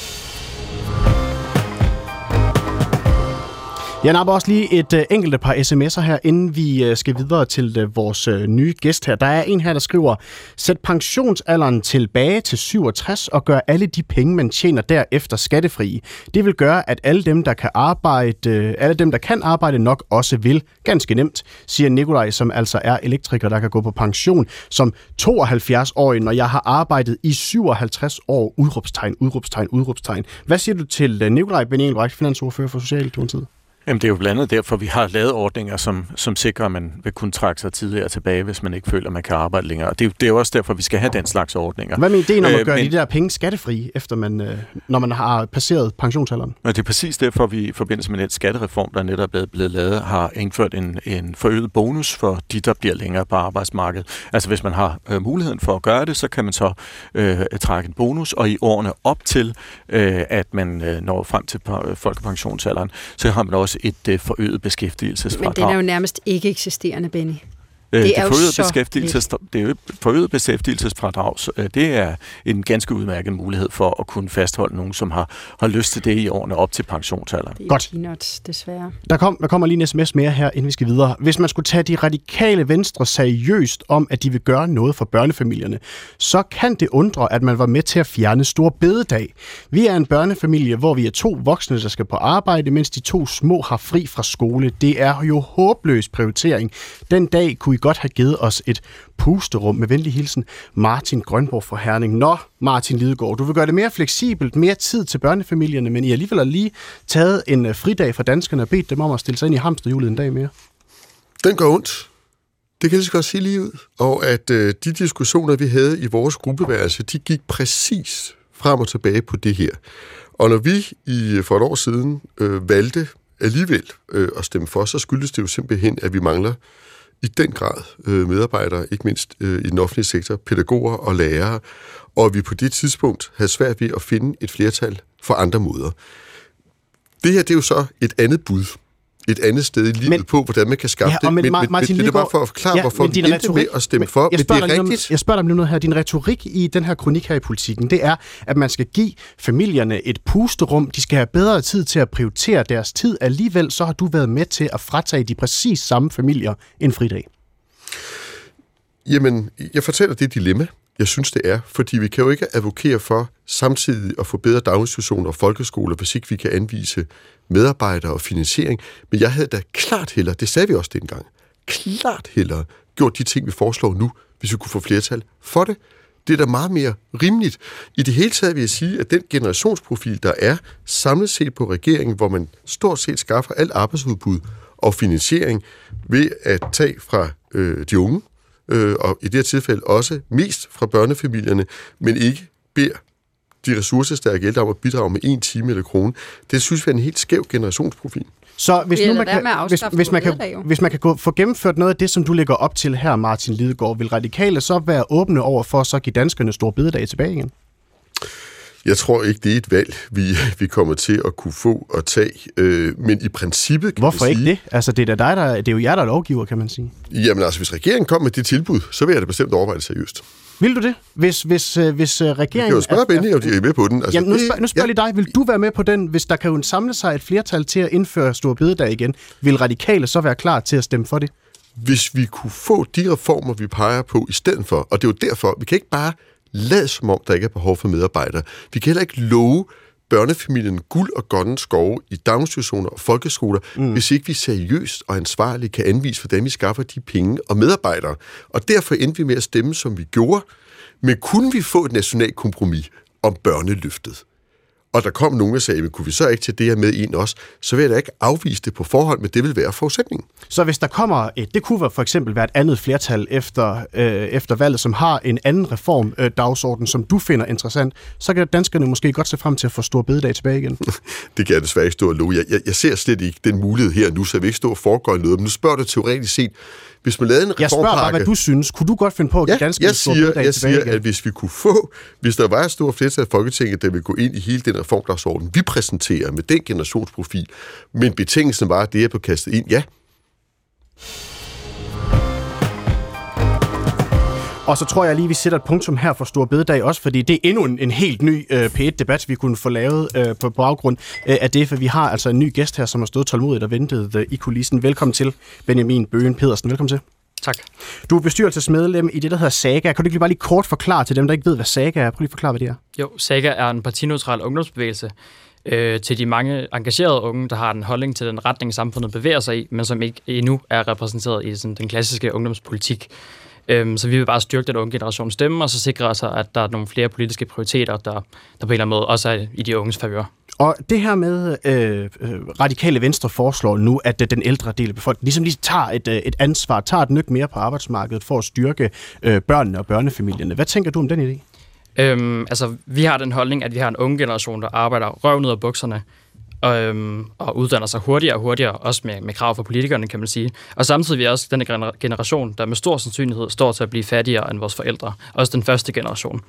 Jeg napper også lige et øh, enkelte par sms'er her, inden vi øh, skal videre til øh, vores øh, nye gæst her. Der er en her, der skriver, sæt pensionsalderen tilbage til 67 og gør alle de penge, man tjener derefter skattefri. Det vil gøre, at alle dem, der kan arbejde, øh, alle dem, der kan arbejde nok også vil. Ganske nemt, siger Nikolaj, som altså er elektriker, der kan gå på pension som 72-årig, når jeg har arbejdet i 57 år. Udråbstegn, udråbstegn, udråbstegn. Hvad siger du til øh, Nikolaj Benien, finansordfører for Socialdemokratiet? Jamen, det er jo blandt andet derfor, vi har lavet ordninger, som, som sikrer, at man vil kunne trække sig tidligere tilbage, hvis man ikke føler, at man kan arbejde længere. Og det, er, det er jo også derfor, vi skal have den slags ordninger. Hvad med ideen om at øh, gøre men, de der penge skattefri, efter man, øh, når man har passeret pensionsalderen? Men det er præcis derfor, vi i forbindelse med den skattereform, der netop er blevet lavet, har indført en, en forøget bonus for de, der bliver længere på arbejdsmarkedet. Altså hvis man har øh, muligheden for at gøre det, så kan man så øh, trække en bonus, og i årene op til, øh, at man øh, når frem til folkepensionsalderen, så har man også også et øh, forøget beskæftigelsesfradrag. Men den er jo nærmest ikke eksisterende, Benny. Øh, det, er det, forøget beskæftigelses, det er jo forøget beskæftigelsesfradrag. Øh, det er en ganske udmærket mulighed for at kunne fastholde nogen, som har, har lyst til det i årene op til pensionsalderen. Det er Godt. peanuts, desværre. Der, kom, der kommer lige en sms mere her, inden vi skal videre. Hvis man skulle tage de radikale venstre seriøst om, at de vil gøre noget for børnefamilierne, så kan det undre, at man var med til at fjerne stor bededag. Vi er en børnefamilie, hvor vi er to voksne, der skal på arbejde, mens de to små har fri fra skole. Det er jo håbløs prioritering. Den dag kunne I godt have givet os et pusterum. Med venlig hilsen, Martin Grønborg fra Herning. Nå, Martin Lidegaard, du vil gøre det mere fleksibelt, mere tid til børnefamilierne, men I alligevel har lige taget en øh, fridag fra danskerne og bedt dem om at stille sig ind i hamsterhjulet en dag mere. Den går ondt. Det kan jeg så godt sige lige ud. Og at øh, de diskussioner, vi havde i vores gruppeværelse, de gik præcis frem og tilbage på det her. Og når vi i øh, for et år siden øh, valgte alligevel øh, at stemme for, så skyldes det jo simpelthen, at vi mangler i den grad øh, medarbejdere, ikke mindst øh, i den offentlige sektor, pædagoger og lærere, og vi på det tidspunkt havde svært ved at finde et flertal for andre måder. Det her det er jo så et andet bud et andet sted i livet men, på, hvordan man kan skaffe ja, det. Men, men, Martin men det er bare for at forklare, ja, hvorfor vi endte retorik, med at stemme for. Men, jeg men det er rigtigt. jeg spørger dig om noget her. Din retorik i den her kronik her i politikken, det er, at man skal give familierne et pusterum. De skal have bedre tid til at prioritere deres tid. Alligevel så har du været med til at fratage de præcis samme familier en fridag. Jamen, jeg fortæller det dilemma, jeg synes, det er. Fordi vi kan jo ikke advokere for samtidig at få bedre daginstitutioner og folkeskoler, hvis ikke vi kan anvise medarbejdere og finansiering. Men jeg havde da klart heller, det sagde vi også dengang, klart heller gjort de ting, vi foreslår nu, hvis vi kunne få flertal for det. Det er da meget mere rimeligt. I det hele taget vil jeg sige, at den generationsprofil, der er samlet set på regeringen, hvor man stort set skaffer alt arbejdsudbud og finansiering ved at tage fra øh, de unge, øh, og i det her tilfælde også mest fra børnefamilierne, men ikke beder de ressourcestærke ældre om at bidrage med en time eller krone. Det synes vi er en helt skæv generationsprofil. Så hvis, nu man kan, hvis, hvis, man kan, hvis man kan gå, få gennemført noget af det, som du lægger op til her, Martin Lidegaard, vil radikale så være åbne over for så give danskerne store bededag tilbage igen? Jeg tror ikke, det er et valg, vi, vi kommer til at kunne få og tage. Øh, men i princippet kan Hvorfor man ikke det? Altså, det er, dig, der, det er jo jer, der er lovgiver, kan man sige. Jamen altså, hvis regeringen kommer med det tilbud, så vil jeg da bestemt overveje det seriøst. Vil du det? Hvis, hvis, øh, hvis regeringen... Øh, jeg kan jo spørge Benny, om de er med på den. Altså, jamen, nu spørger, nu spørger ja. lige dig. Vil du være med på den, hvis der kan jo samle sig et flertal til at indføre Stor Bededag igen? Vil radikale så være klar til at stemme for det? Hvis vi kunne få de reformer, vi peger på i stedet for, og det er jo derfor, vi kan ikke bare lade som om, der ikke er behov for medarbejdere. Vi kan heller ikke love børnefamilien guld og grønne skove i daginstitutioner og folkeskoler, mm. hvis ikke vi seriøst og ansvarligt kan anvise, hvordan vi skaffer de penge og medarbejdere. Og derfor endte vi med at stemme, som vi gjorde. Men kunne vi få et nationalt kompromis om børneløftet? Og der kom nogen, der sagde, kunne vi så ikke tage det her med ind også, så vil jeg da ikke afvise det på forhånd, men det vil være forudsætningen. Så hvis der kommer et, det kunne for eksempel være et andet flertal efter, øh, efter valget, som har en anden reformdagsorden, øh, som du finder interessant, så kan danskerne måske godt se frem til at få stor bededag tilbage igen. det kan jeg desværre ikke stå og love. Jeg, jeg, jeg ser slet ikke den mulighed her nu, så jeg vil ikke stå og foregå noget, men nu spørger du teoretisk set, hvis man lavede en reformpakke... Jeg spørger bare, hvad du synes. Kunne du godt finde på at give ja, danskerne jeg siger, jeg siger, at hvis vi kunne få, hvis der var et stort flertal af Folketinget, der vil gå ind i hele den reformdagsorden, vi præsenterer med den generationsprofil, men betingelsen var, at det er på kastet ind, ja, Og så tror jeg lige, vi sætter et punktum her for Stor Bededag også, fordi det er endnu en, en helt ny øh, P1-debat, vi kunne få lavet øh, på, baggrund øh, af det, for vi har altså en ny gæst her, som har stået tålmodigt og ventet øh, i kulissen. Velkommen til, Benjamin Bøgen Pedersen. Velkommen til. Tak. Du er bestyrelsesmedlem i det, der hedder Saga. Kan du ikke bare lige kort forklare til dem, der ikke ved, hvad Saga er? Prøv lige at forklare, hvad det er. Jo, Saga er en partineutral ungdomsbevægelse øh, til de mange engagerede unge, der har en holdning til den retning, samfundet bevæger sig i, men som ikke endnu er repræsenteret i sådan, den klassiske ungdomspolitik. Øhm, så vi vil bare styrke den unge generations stemme, og så sikre os, at der er nogle flere politiske prioriteter, der, der på en eller anden måde også er i de unges favør. Og det her med øh, øh, radikale venstre foreslår nu, at øh, den ældre del af befolkningen ligesom lige tager et, øh, et ansvar, tager et nyk mere på arbejdsmarkedet for at styrke øh, børnene og børnefamilierne. Hvad tænker du om den idé? Øhm, altså, vi har den holdning, at vi har en unge generation, der arbejder røv ned af bukserne, og, øhm, og uddanner sig hurtigere og hurtigere, også med, med krav fra politikerne, kan man sige. Og samtidig er vi også den generation, der med stor sandsynlighed står til at blive fattigere end vores forældre. Også den første generation.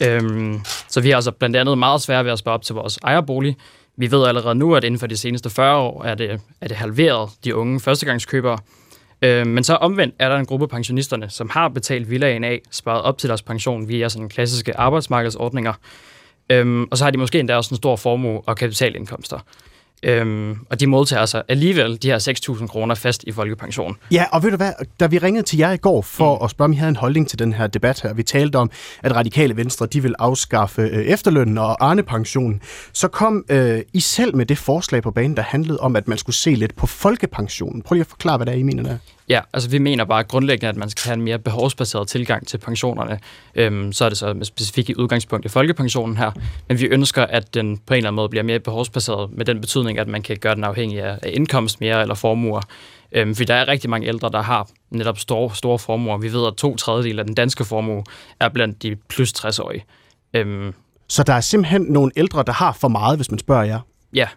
Øhm, så vi har altså blandt andet meget svært ved at spare op til vores ejerbolig. Vi ved allerede nu, at inden for de seneste 40 år er det, er det halveret de unge førstegangskøbere. Øhm, men så omvendt er der en gruppe pensionisterne, som har betalt villaen af, sparet op til deres pension via sådan klassiske arbejdsmarkedsordninger. Øhm, og så har de måske endda også en stor formue og kapitalindkomster. Øhm, og de modtager altså alligevel de her 6.000 kroner fast i folkepension. Ja, og ved du hvad, da vi ringede til jer i går for mm. at spørge, om I havde en holdning til den her debat her, vi talte om, at radikale venstre, de vil afskaffe øh, efterlønnen og Arne-pensionen, så kom øh, I selv med det forslag på banen, der handlede om, at man skulle se lidt på folkepensionen. Prøv lige at forklare, hvad det er, I mener der. Ja, altså vi mener bare grundlæggende, at man skal have en mere behovsbaseret tilgang til pensionerne. Øhm, så er det så med specifikt i udgangspunkt i folkepensionen her. Men vi ønsker, at den på en eller anden måde bliver mere behovsbaseret med den betydning, at man kan gøre den afhængig af, af indkomst mere eller formuer. Øhm, for der er rigtig mange ældre, der har netop store, store formuer. Vi ved, at to tredjedel af den danske formue er blandt de plus 60-årige. Øhm, så der er simpelthen nogle ældre, der har for meget, hvis man spørger jer? Ja,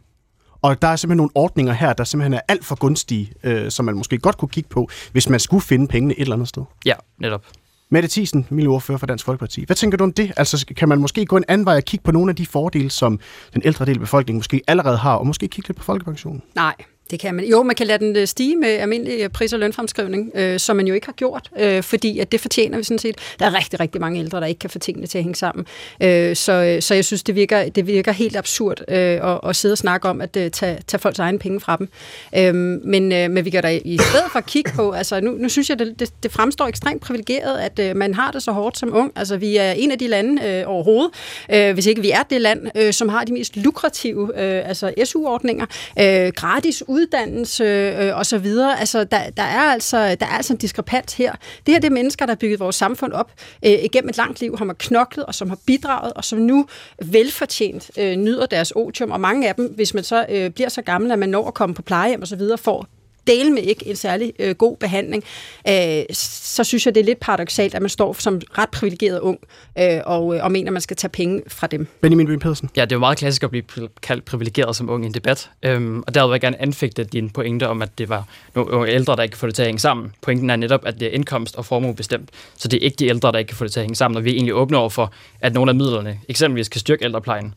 og der er simpelthen nogle ordninger her, der simpelthen er alt for gunstige, øh, som man måske godt kunne kigge på, hvis man skulle finde pengene et eller andet sted. Ja, netop. Mette Thiesen, miljøordfører for Dansk Folkeparti. Hvad tænker du om det? Altså, kan man måske gå en anden vej og kigge på nogle af de fordele, som den ældre del af befolkningen måske allerede har, og måske kigge lidt på folkepensionen? Nej, det kan man. Jo, man kan lade den øh, stige med almindelig øh, pris- og lønfremskrivning, øh, som man jo ikke har gjort, øh, fordi at det fortjener vi sådan set. Der er rigtig, rigtig mange ældre, der ikke kan få tingene til at hænge sammen. Øh, så, øh, så jeg synes, det virker, det virker helt absurd øh, at, at sidde og snakke om at øh, tage, tage folks egne penge fra dem. Øh, men, øh, men vi kan da i stedet for kigge på, altså nu, nu synes jeg, det, det, det fremstår ekstremt privilegeret, at øh, man har det så hårdt som ung. Altså vi er en af de lande øh, overhovedet, øh, hvis ikke vi er det land, øh, som har de mest lukrative øh, altså SU-ordninger, øh, gratis uddannelse øh, og så videre. Altså, der, der, er altså, der er altså en diskrepans her. Det her det er mennesker, der har bygget vores samfund op øh, igennem et langt liv, har knoklet og som har bidraget, og som nu velfortjent øh, nyder deres otium. Og mange af dem, hvis man så øh, bliver så gammel, at man når at komme på plejehjem og så videre, får dele med ikke en særlig øh, god behandling, øh, så synes jeg, det er lidt paradoxalt, at man står som ret privilegeret ung øh, og, øh, og mener, at man skal tage penge fra dem. Benjamin Bøhm Pedersen. Ja, det er jo meget klassisk at blive kaldt privilegeret som ung i en debat, øhm, og der vil jeg gerne anfægte din pointe om, at det var nogle ældre, der ikke kan få det til at hænge sammen. Pointen er netop, at det er indkomst og formue bestemt, så det er ikke de ældre, der ikke kan få det til at hænge sammen, og vi er egentlig åbne over for, at nogle af midlerne eksempelvis kan styrke ældreplejen,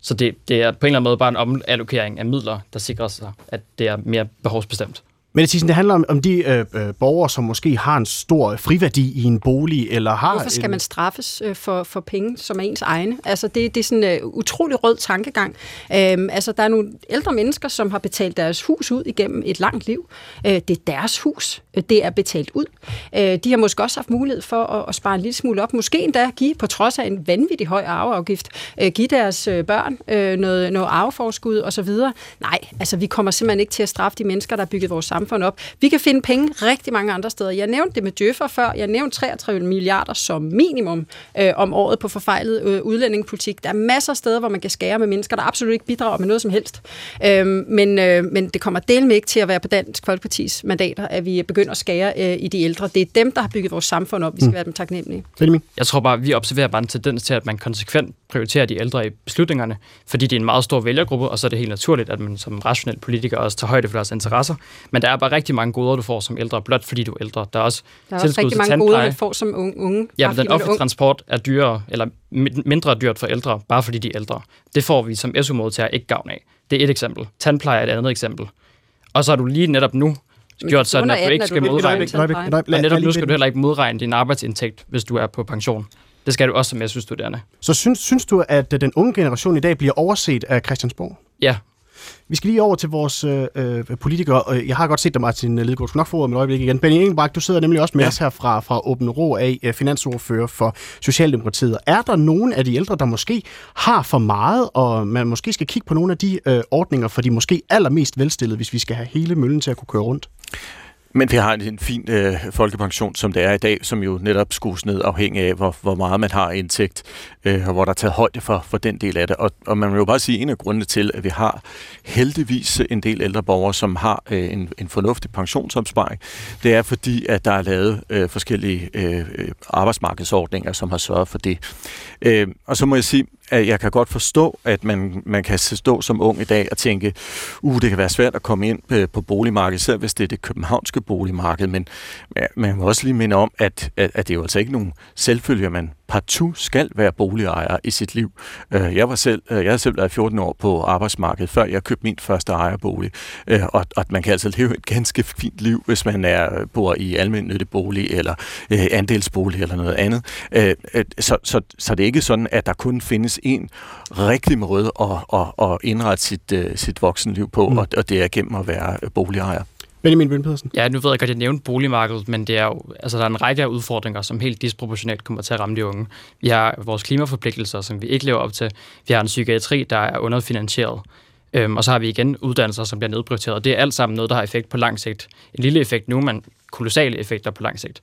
så det, det er på en eller anden måde bare en omallokering af midler, der sikrer sig, at det er mere behovsbestemt. Men det, det handler om, om de øh, øh, borgere, som måske har en stor friværdi i en bolig, eller har... Hvorfor skal en... man straffes øh, for, for penge, som er ens egne? Altså, det, det er sådan en øh, utrolig rød tankegang. Øhm, altså, der er nogle ældre mennesker, som har betalt deres hus ud igennem et langt liv. Øh, det er deres hus. Øh, det er betalt ud. Øh, de har måske også haft mulighed for at, at spare en lille smule op. Måske endda give, på trods af en vanvittig høj arveafgift, øh, give deres øh, børn øh, noget, noget arveforskud osv. Nej, altså, vi kommer simpelthen ikke til at straffe de mennesker, der har bygget vores samfund op. Vi kan finde penge rigtig mange andre steder. Jeg nævnte det med Djøffer før. Jeg nævnte 33 milliarder som minimum øh, om året på forfejlet øh, udlændingepolitik. Der er masser af steder, hvor man kan skære med mennesker, der absolut ikke bidrager med noget som helst. Øh, men, øh, men det kommer del med ikke til at være på Dansk Folkepartis mandater, at vi begynder at skære øh, i de ældre. Det er dem, der har bygget vores samfund op. Vi skal mm. være dem taknemmelige. Jeg tror bare, vi observerer bare en tendens til, at man konsekvent prioritere de ældre i beslutningerne, fordi det er en meget stor vælgergruppe, og så er det helt naturligt, at man som rationel politiker også tager højde for deres interesser. Men der er bare rigtig mange goder, du får som ældre, blot fordi du er ældre. Der er også, der er også rigtig mange goder, du får som unge. Ja, men den offentlige transport er dyrere, eller mindre dyrt for ældre, bare fordi de er ældre. Det får vi som SU-modtager ikke gavn af. Det er et eksempel. Tandpleje er et andet eksempel. Og så har du lige netop nu gjort sådan, at du ikke skal modregne. Men netop nu skal du heller ikke modregne din arbejdsindtægt, hvis du er på pension. Det skal du også som SU-studerende. Så synes, synes du, at øh, den unge generation i dag bliver overset af Christiansborg? Ja, Vi skal lige over til vores øh, øh, politikere. og Jeg har godt set dig, Martin Lidegaard. Du skal nok få ordet om et øjeblik igen. Benny Engelbrecht, du sidder nemlig også med ja. os her fra, fra Åben Rå af, øh, finansordfører for Socialdemokratiet. Er der nogen af de ældre, der måske har for meget, og man måske skal kigge på nogle af de øh, ordninger for de måske allermest velstillede, hvis vi skal have hele møllen til at kunne køre rundt? Men vi har en, en fin øh, folkepension, som det er i dag, som jo netop skrues ned afhængig af, hvor, hvor meget man har indtægt, øh, og hvor der er taget højde for, for den del af det. Og, og man vil jo bare sige, at en af grundene til, at vi har heldigvis en del ældre borgere, som har øh, en, en fornuftig pensionsopsparing, det er fordi, at der er lavet øh, forskellige øh, øh arbejdsmarkedsordninger, som har sørget for det. Øh, og så må jeg sige, at jeg kan godt forstå, at man, man kan stå som ung i dag og tænke, uh, det kan være svært at komme ind øh, på boligmarkedet, selv hvis det er det københavnske boligmarked, men man må også lige minde om, at, at, at det er jo altså ikke nogen selvfølge, at man partout skal være boligejer i sit liv. Øh, Jeg var selv, øh, jeg har selv været 14 år på arbejdsmarkedet, før jeg købte min første ejerbolig, Øh, og, og man kan altså leve et ganske fint liv, hvis man er bor i almindelig bolig eller andelsbolig eller noget andet. Så, så, så det er ikke sådan, at der kun findes en rigtig måde at, at, at indrette sit, sit voksenliv på, mm. og, og det er gennem at være boligejer. Benjamin Bøn Pedersen. Ja, nu ved jeg godt, at jeg nævnte boligmarkedet, men det er jo, altså, der er en række af udfordringer, som helt disproportionalt kommer til at ramme de unge. Vi har vores klimaforpligtelser, som vi ikke lever op til. Vi har en psykiatri, der er underfinansieret. Øhm, og så har vi igen uddannelser, som bliver nedprioriteret. Det er alt sammen noget, der har effekt på lang sigt. En lille effekt nu, men kolossale effekter på lang sigt.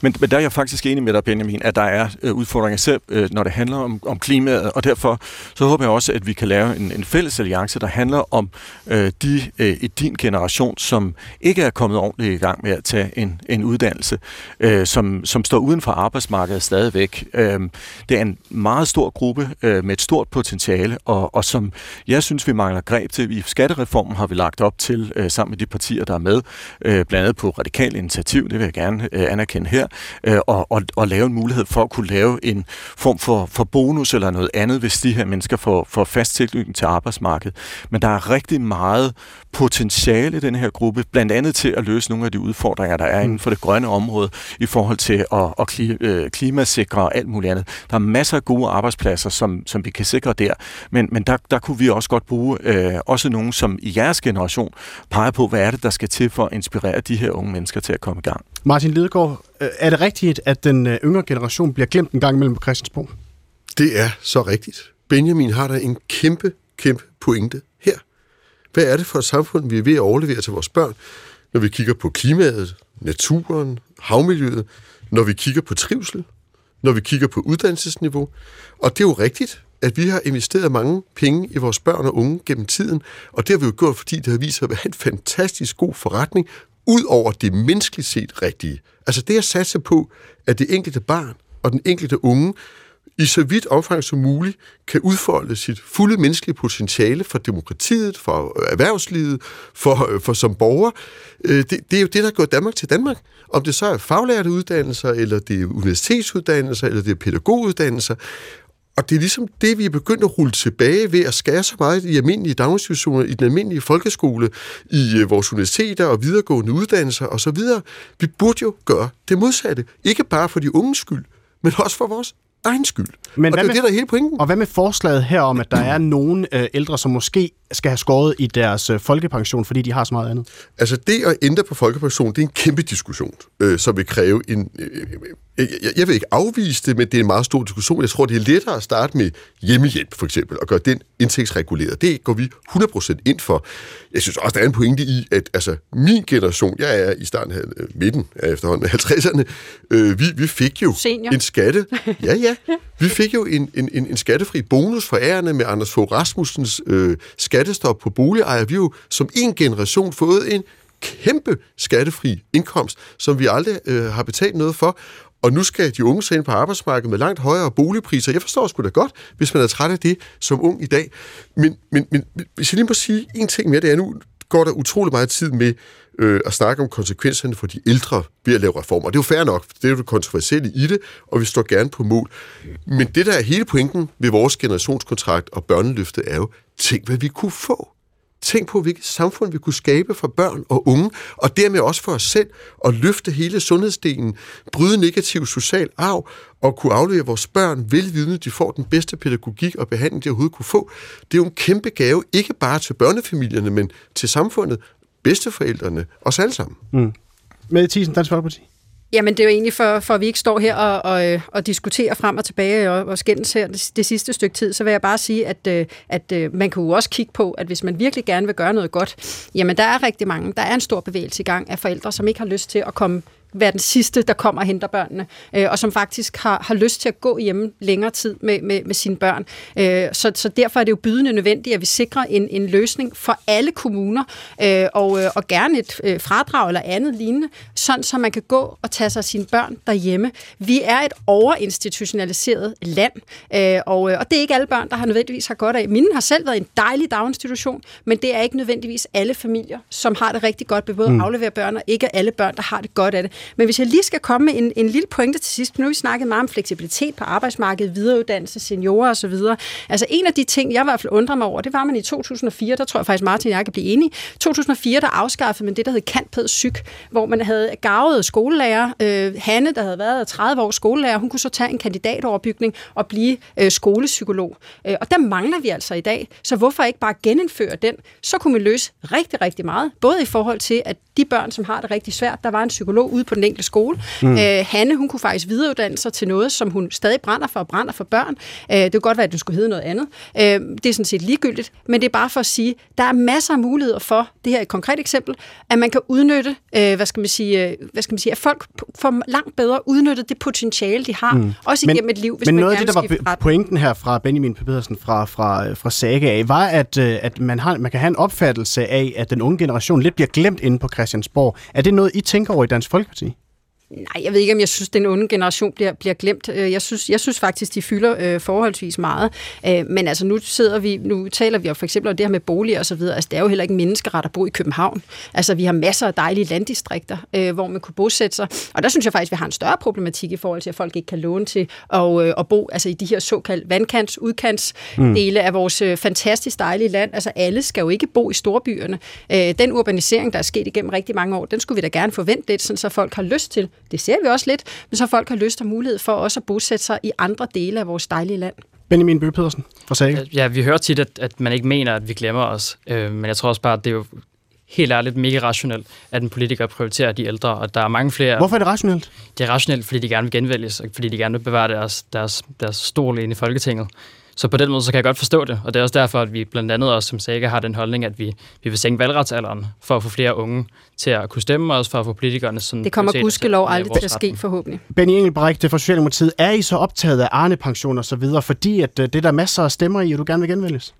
Men, men der er jeg faktisk enig med dig, Benjamin, at der er øh, udfordringer selv, øh, når det handler om, om klimaet, og derfor så håber jeg også, at vi kan lave en, en fælles alliance, der handler om øh, de øh, i din generation, som ikke er kommet ordentligt i gang med at tage en, en uddannelse, øh, som, som står uden for arbejdsmarkedet stadigvæk. Øh, det er en meget stor gruppe øh, med et stort potentiale, og, og som jeg synes, vi mangler greb til. I skattereformen har vi lagt op til, øh, sammen med de partier, der er med, øh, blandt andet på radikal initiativ, det vil jeg gerne øh, anerkende her, øh, og, og, og lave en mulighed for at kunne lave en form for, for bonus eller noget andet, hvis de her mennesker får, får fast tilknytning til arbejdsmarkedet. Men der er rigtig meget potentiale i den her gruppe, blandt andet til at løse nogle af de udfordringer, der er inden for det grønne område i forhold til at, at kli, øh, klimasikre og alt muligt andet. Der er masser af gode arbejdspladser, som, som vi kan sikre der, men, men der, der kunne vi også godt bruge øh, også nogen, som i jeres generation peger på, hvad er det, der skal til for at inspirere de her unge mennesker til at komme i gang. Martin Lidegaard, øh, er det rigtigt, at den øh, yngre generation bliver glemt en gang imellem på Christiansborg? Det er så rigtigt. Benjamin har der en kæmpe, kæmpe pointe her. Hvad er det for et samfund, vi er ved at overlevere til vores børn, når vi kigger på klimaet, naturen, havmiljøet, når vi kigger på trivsel, når vi kigger på uddannelsesniveau? Og det er jo rigtigt, at vi har investeret mange penge i vores børn og unge gennem tiden, og det har vi jo gjort, fordi det har vist sig at være en fantastisk god forretning, ud over det menneskeligt set rigtige. Altså det at satse på, at det enkelte barn og den enkelte unge i så vidt omfang som muligt kan udfolde sit fulde menneskelige potentiale for demokratiet, for erhvervslivet, for, øh, for som borger. Øh, det, det er jo det, der gør Danmark til Danmark. Om det så er faglærte uddannelser, eller det er universitetsuddannelser, eller det er pædagoguddannelser. Og det er ligesom det, vi er begyndt at rulle tilbage ved at skære så meget i almindelige daginstitutioner, i den almindelige folkeskole, i øh, vores universiteter og videregående uddannelser osv. Vi burde jo gøre det modsatte. Ikke bare for de unges skyld, men også for vores egen skyld. Men og hvad det er med- det, der er hele pointen. Og hvad med forslaget her om, at der er nogle øh, ældre, som måske skal have skåret i deres øh, folkepension, fordi de har så meget andet? Altså det at ændre på folkepension, det er en kæmpe diskussion, øh, som vil kræve en... Øh, jeg, jeg- jeg vil ikke afvise det, men det er en meget stor diskussion. Jeg tror, det er lettere at starte med hjemmehjælp, for eksempel, og gøre den indtægtsreguleret. Det går vi 100% ind for. Jeg synes også, der er en pointe i, at altså, min generation, jeg er i starten af øh, midten af efterhånden af 50'erne, øh, vi, vi fik jo Senior. en skatte... Ja, ja. Vi fik jo en, en, en, en skattefri bonus for ærende med Anders Fogh Rasmussens øh, skattestop på boligejer. Vi har jo som en generation fået en kæmpe skattefri indkomst, som vi aldrig øh, har betalt noget for. Og nu skal de unge så ind på arbejdsmarkedet med langt højere boligpriser. Jeg forstår sgu da godt, hvis man er træt af det som ung i dag. Men, men, men hvis jeg lige må sige en ting mere, det er nu går der utrolig meget tid med øh, at snakke om konsekvenserne for de ældre ved at lave reformer. Det er jo fair nok, det er jo det kontroversielle i det, og vi står gerne på mål. Men det, der er hele pointen ved vores generationskontrakt og børneløftet, er jo, tænk hvad vi kunne få. Tænk på, hvilket samfund vi kunne skabe for børn og unge, og dermed også for os selv, og løfte hele sundhedsdelen, bryde negativ social arv, og kunne aflevere vores børn velvidende, de får den bedste pædagogik og behandling, de overhovedet kunne få. Det er jo en kæmpe gave, ikke bare til børnefamilierne, men til samfundet, bedsteforældrene, os alle sammen. Mm. Med Thyssen, Dansk Folkeparti. Jamen, det er jo egentlig for, for at vi ikke står her og, og, øh, og diskuterer frem og tilbage og, og skændes her det, det sidste stykke tid, så vil jeg bare sige, at, øh, at øh, man kan jo også kigge på, at hvis man virkelig gerne vil gøre noget godt, jamen der er rigtig mange, der er en stor bevægelse i gang af forældre, som ikke har lyst til at komme være den sidste, der kommer og henter børnene, øh, og som faktisk har, har lyst til at gå hjemme længere tid med, med, med sine børn. Øh, så, så derfor er det jo bydende nødvendigt, at vi sikrer en, en løsning for alle kommuner, øh, og, øh, og gerne et øh, fradrag eller andet lignende, sådan så man kan gå og tage sig af sine børn derhjemme. Vi er et overinstitutionaliseret land, øh, og, øh, og det er ikke alle børn, der har nødvendigvis har godt af. Mine har selv været en dejlig daginstitution, men det er ikke nødvendigvis alle familier, som har det rigtig godt ved både mm. aflevere børn, og ikke alle børn, der har det godt af det. Men hvis jeg lige skal komme med en, en lille pointe til sidst, nu har vi snakket meget om fleksibilitet på arbejdsmarkedet, videreuddannelse, seniorer osv. Altså en af de ting, jeg i hvert fald undrer mig over, det var man i 2004, der tror jeg faktisk Martin og jeg kan blive enige. 2004, der afskaffede man det, der hed kantpæd syg, hvor man havde gavet skolelærer. Øh, Hanne, der havde været 30 år skolelærer, hun kunne så tage en kandidatoverbygning og blive øh, skolepsykolog. Øh, og der mangler vi altså i dag. Så hvorfor ikke bare genindføre den? Så kunne vi løse rigtig, rigtig meget. Både i forhold til, at de børn, som har det rigtig svært, der var en psykolog ude på den enkelte skole. Mm. Øh, Hanne, hun kunne faktisk videreuddanne sig til noget, som hun stadig brænder for og brænder for børn. Øh, det kunne godt være, at det skulle hedde noget andet. Øh, det er sådan set ligegyldigt, men det er bare for at sige, der er masser af muligheder for, det her er et konkret eksempel, at man kan udnytte, øh, hvad skal man sige, øh, hvad skal man sige, at folk får langt bedre udnyttet det potentiale, de har, mm. også igennem et liv, hvis men man noget af det, der var pointen her fra Benjamin Pedersen fra, fra, fra Saga af, var, at, øh, at man, har, man kan have en opfattelse af, at den unge generation lidt bliver glemt inde på Christiansborg. Er det noget, I tænker over i Dansk Folkeparti? Nej, jeg ved ikke, om jeg synes, den onde generation bliver, bliver glemt. Øh, jeg synes, jeg synes faktisk, de fylder øh, forholdsvis meget. Øh, men altså, nu sidder vi, nu taler vi jo for eksempel om det her med boliger og så videre. Altså, det er jo heller ikke menneskeret at bo i København. Altså, vi har masser af dejlige landdistrikter, øh, hvor man kunne bosætte sig. Og der synes jeg faktisk, vi har en større problematik i forhold til, at folk ikke kan låne til at, øh, at bo altså, i de her såkaldte vandkants, udkants mm. dele af vores øh, fantastisk dejlige land. Altså, alle skal jo ikke bo i storbyerne. Øh, den urbanisering, der er sket igennem rigtig mange år, den skulle vi da gerne forvente lidt, sådan, så folk har lyst til det ser vi også lidt, men så folk har lyst og mulighed for også at bosætte sig i andre dele af vores dejlige land. Benjamin Bøge Pedersen fra Saga. Ja, vi hører tit, at, at man ikke mener, at vi glemmer os. Øh, men jeg tror også bare, at det er jo helt ærligt mega rationelt, at en politiker prioriterer de ældre, og der er mange flere... Hvorfor er det rationelt? Det er rationelt, fordi de gerne vil genvælges, og fordi de gerne vil bevare deres, deres, deres stol inde i Folketinget. Så på den måde, så kan jeg godt forstå det, og det er også derfor, at vi blandt andet også som Saga har den holdning, at vi, vi vil sænke valgretsalderen for at få flere unge til at kunne stemme, og også for at få politikerne sådan... Det kommer gudskelov aldrig til at ske, forhåbentlig. Benny Engelbrecht fra Socialdemokratiet, er I så optaget af Arne-pension og så videre, fordi at øh, det er der masser af stemmer i, og du gerne vil genvælges?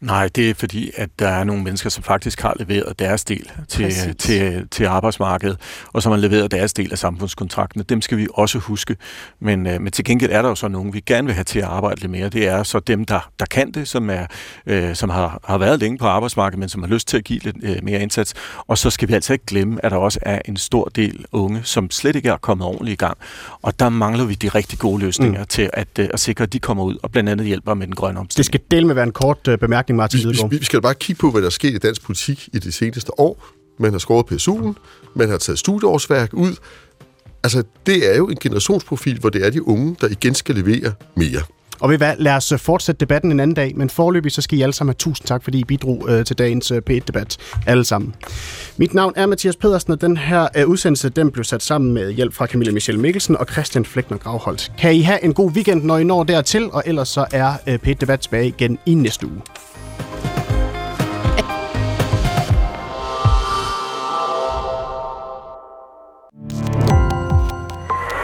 Nej, det er fordi, at der er nogle mennesker, som faktisk har leveret deres del til, til, til arbejdsmarkedet, og som har leveret deres del af samfundskontrakten. Dem skal vi også huske. Men, øh, men til gengæld er der jo så nogen, vi gerne vil have til at arbejde lidt mere. Det er så dem, der, der kan det, som, er, øh, som har, har været længe på arbejdsmarkedet, men som har lyst til at give lidt øh, mere indsats. Og så skal vi altså ikke glemme, at der også er en stor del unge, som slet ikke er kommet ordentligt i gang. Og der mangler vi de rigtig gode løsninger mm. til at, øh, at sikre, at de kommer ud og blandt andet hjælper med den grønne omstilling. Det skal dele med være en kort øh, bemærkning bemærkning, Martin vi, vi, vi skal bare kigge på, hvad der er sket i dansk politik i de seneste år. Man har skåret PSU'en, man har taget studieårsværk ud. Altså, det er jo en generationsprofil, hvor det er de unge, der igen skal levere mere. Og ved hvad, lad os øh, fortsætte debatten en anden dag, men forløbig så skal I alle sammen have tusind tak, fordi I bidrog øh, til dagens øh, P1-debat. Alle sammen. Mit navn er Mathias Pedersen, og den her øh, udsendelse den blev sat sammen med hjælp fra Camilla Michelle Mikkelsen og Christian Flækner Gravholdt. Kan I have en god weekend, når I når dertil, og ellers så er øh, P1-debat tilbage igen i næste uge.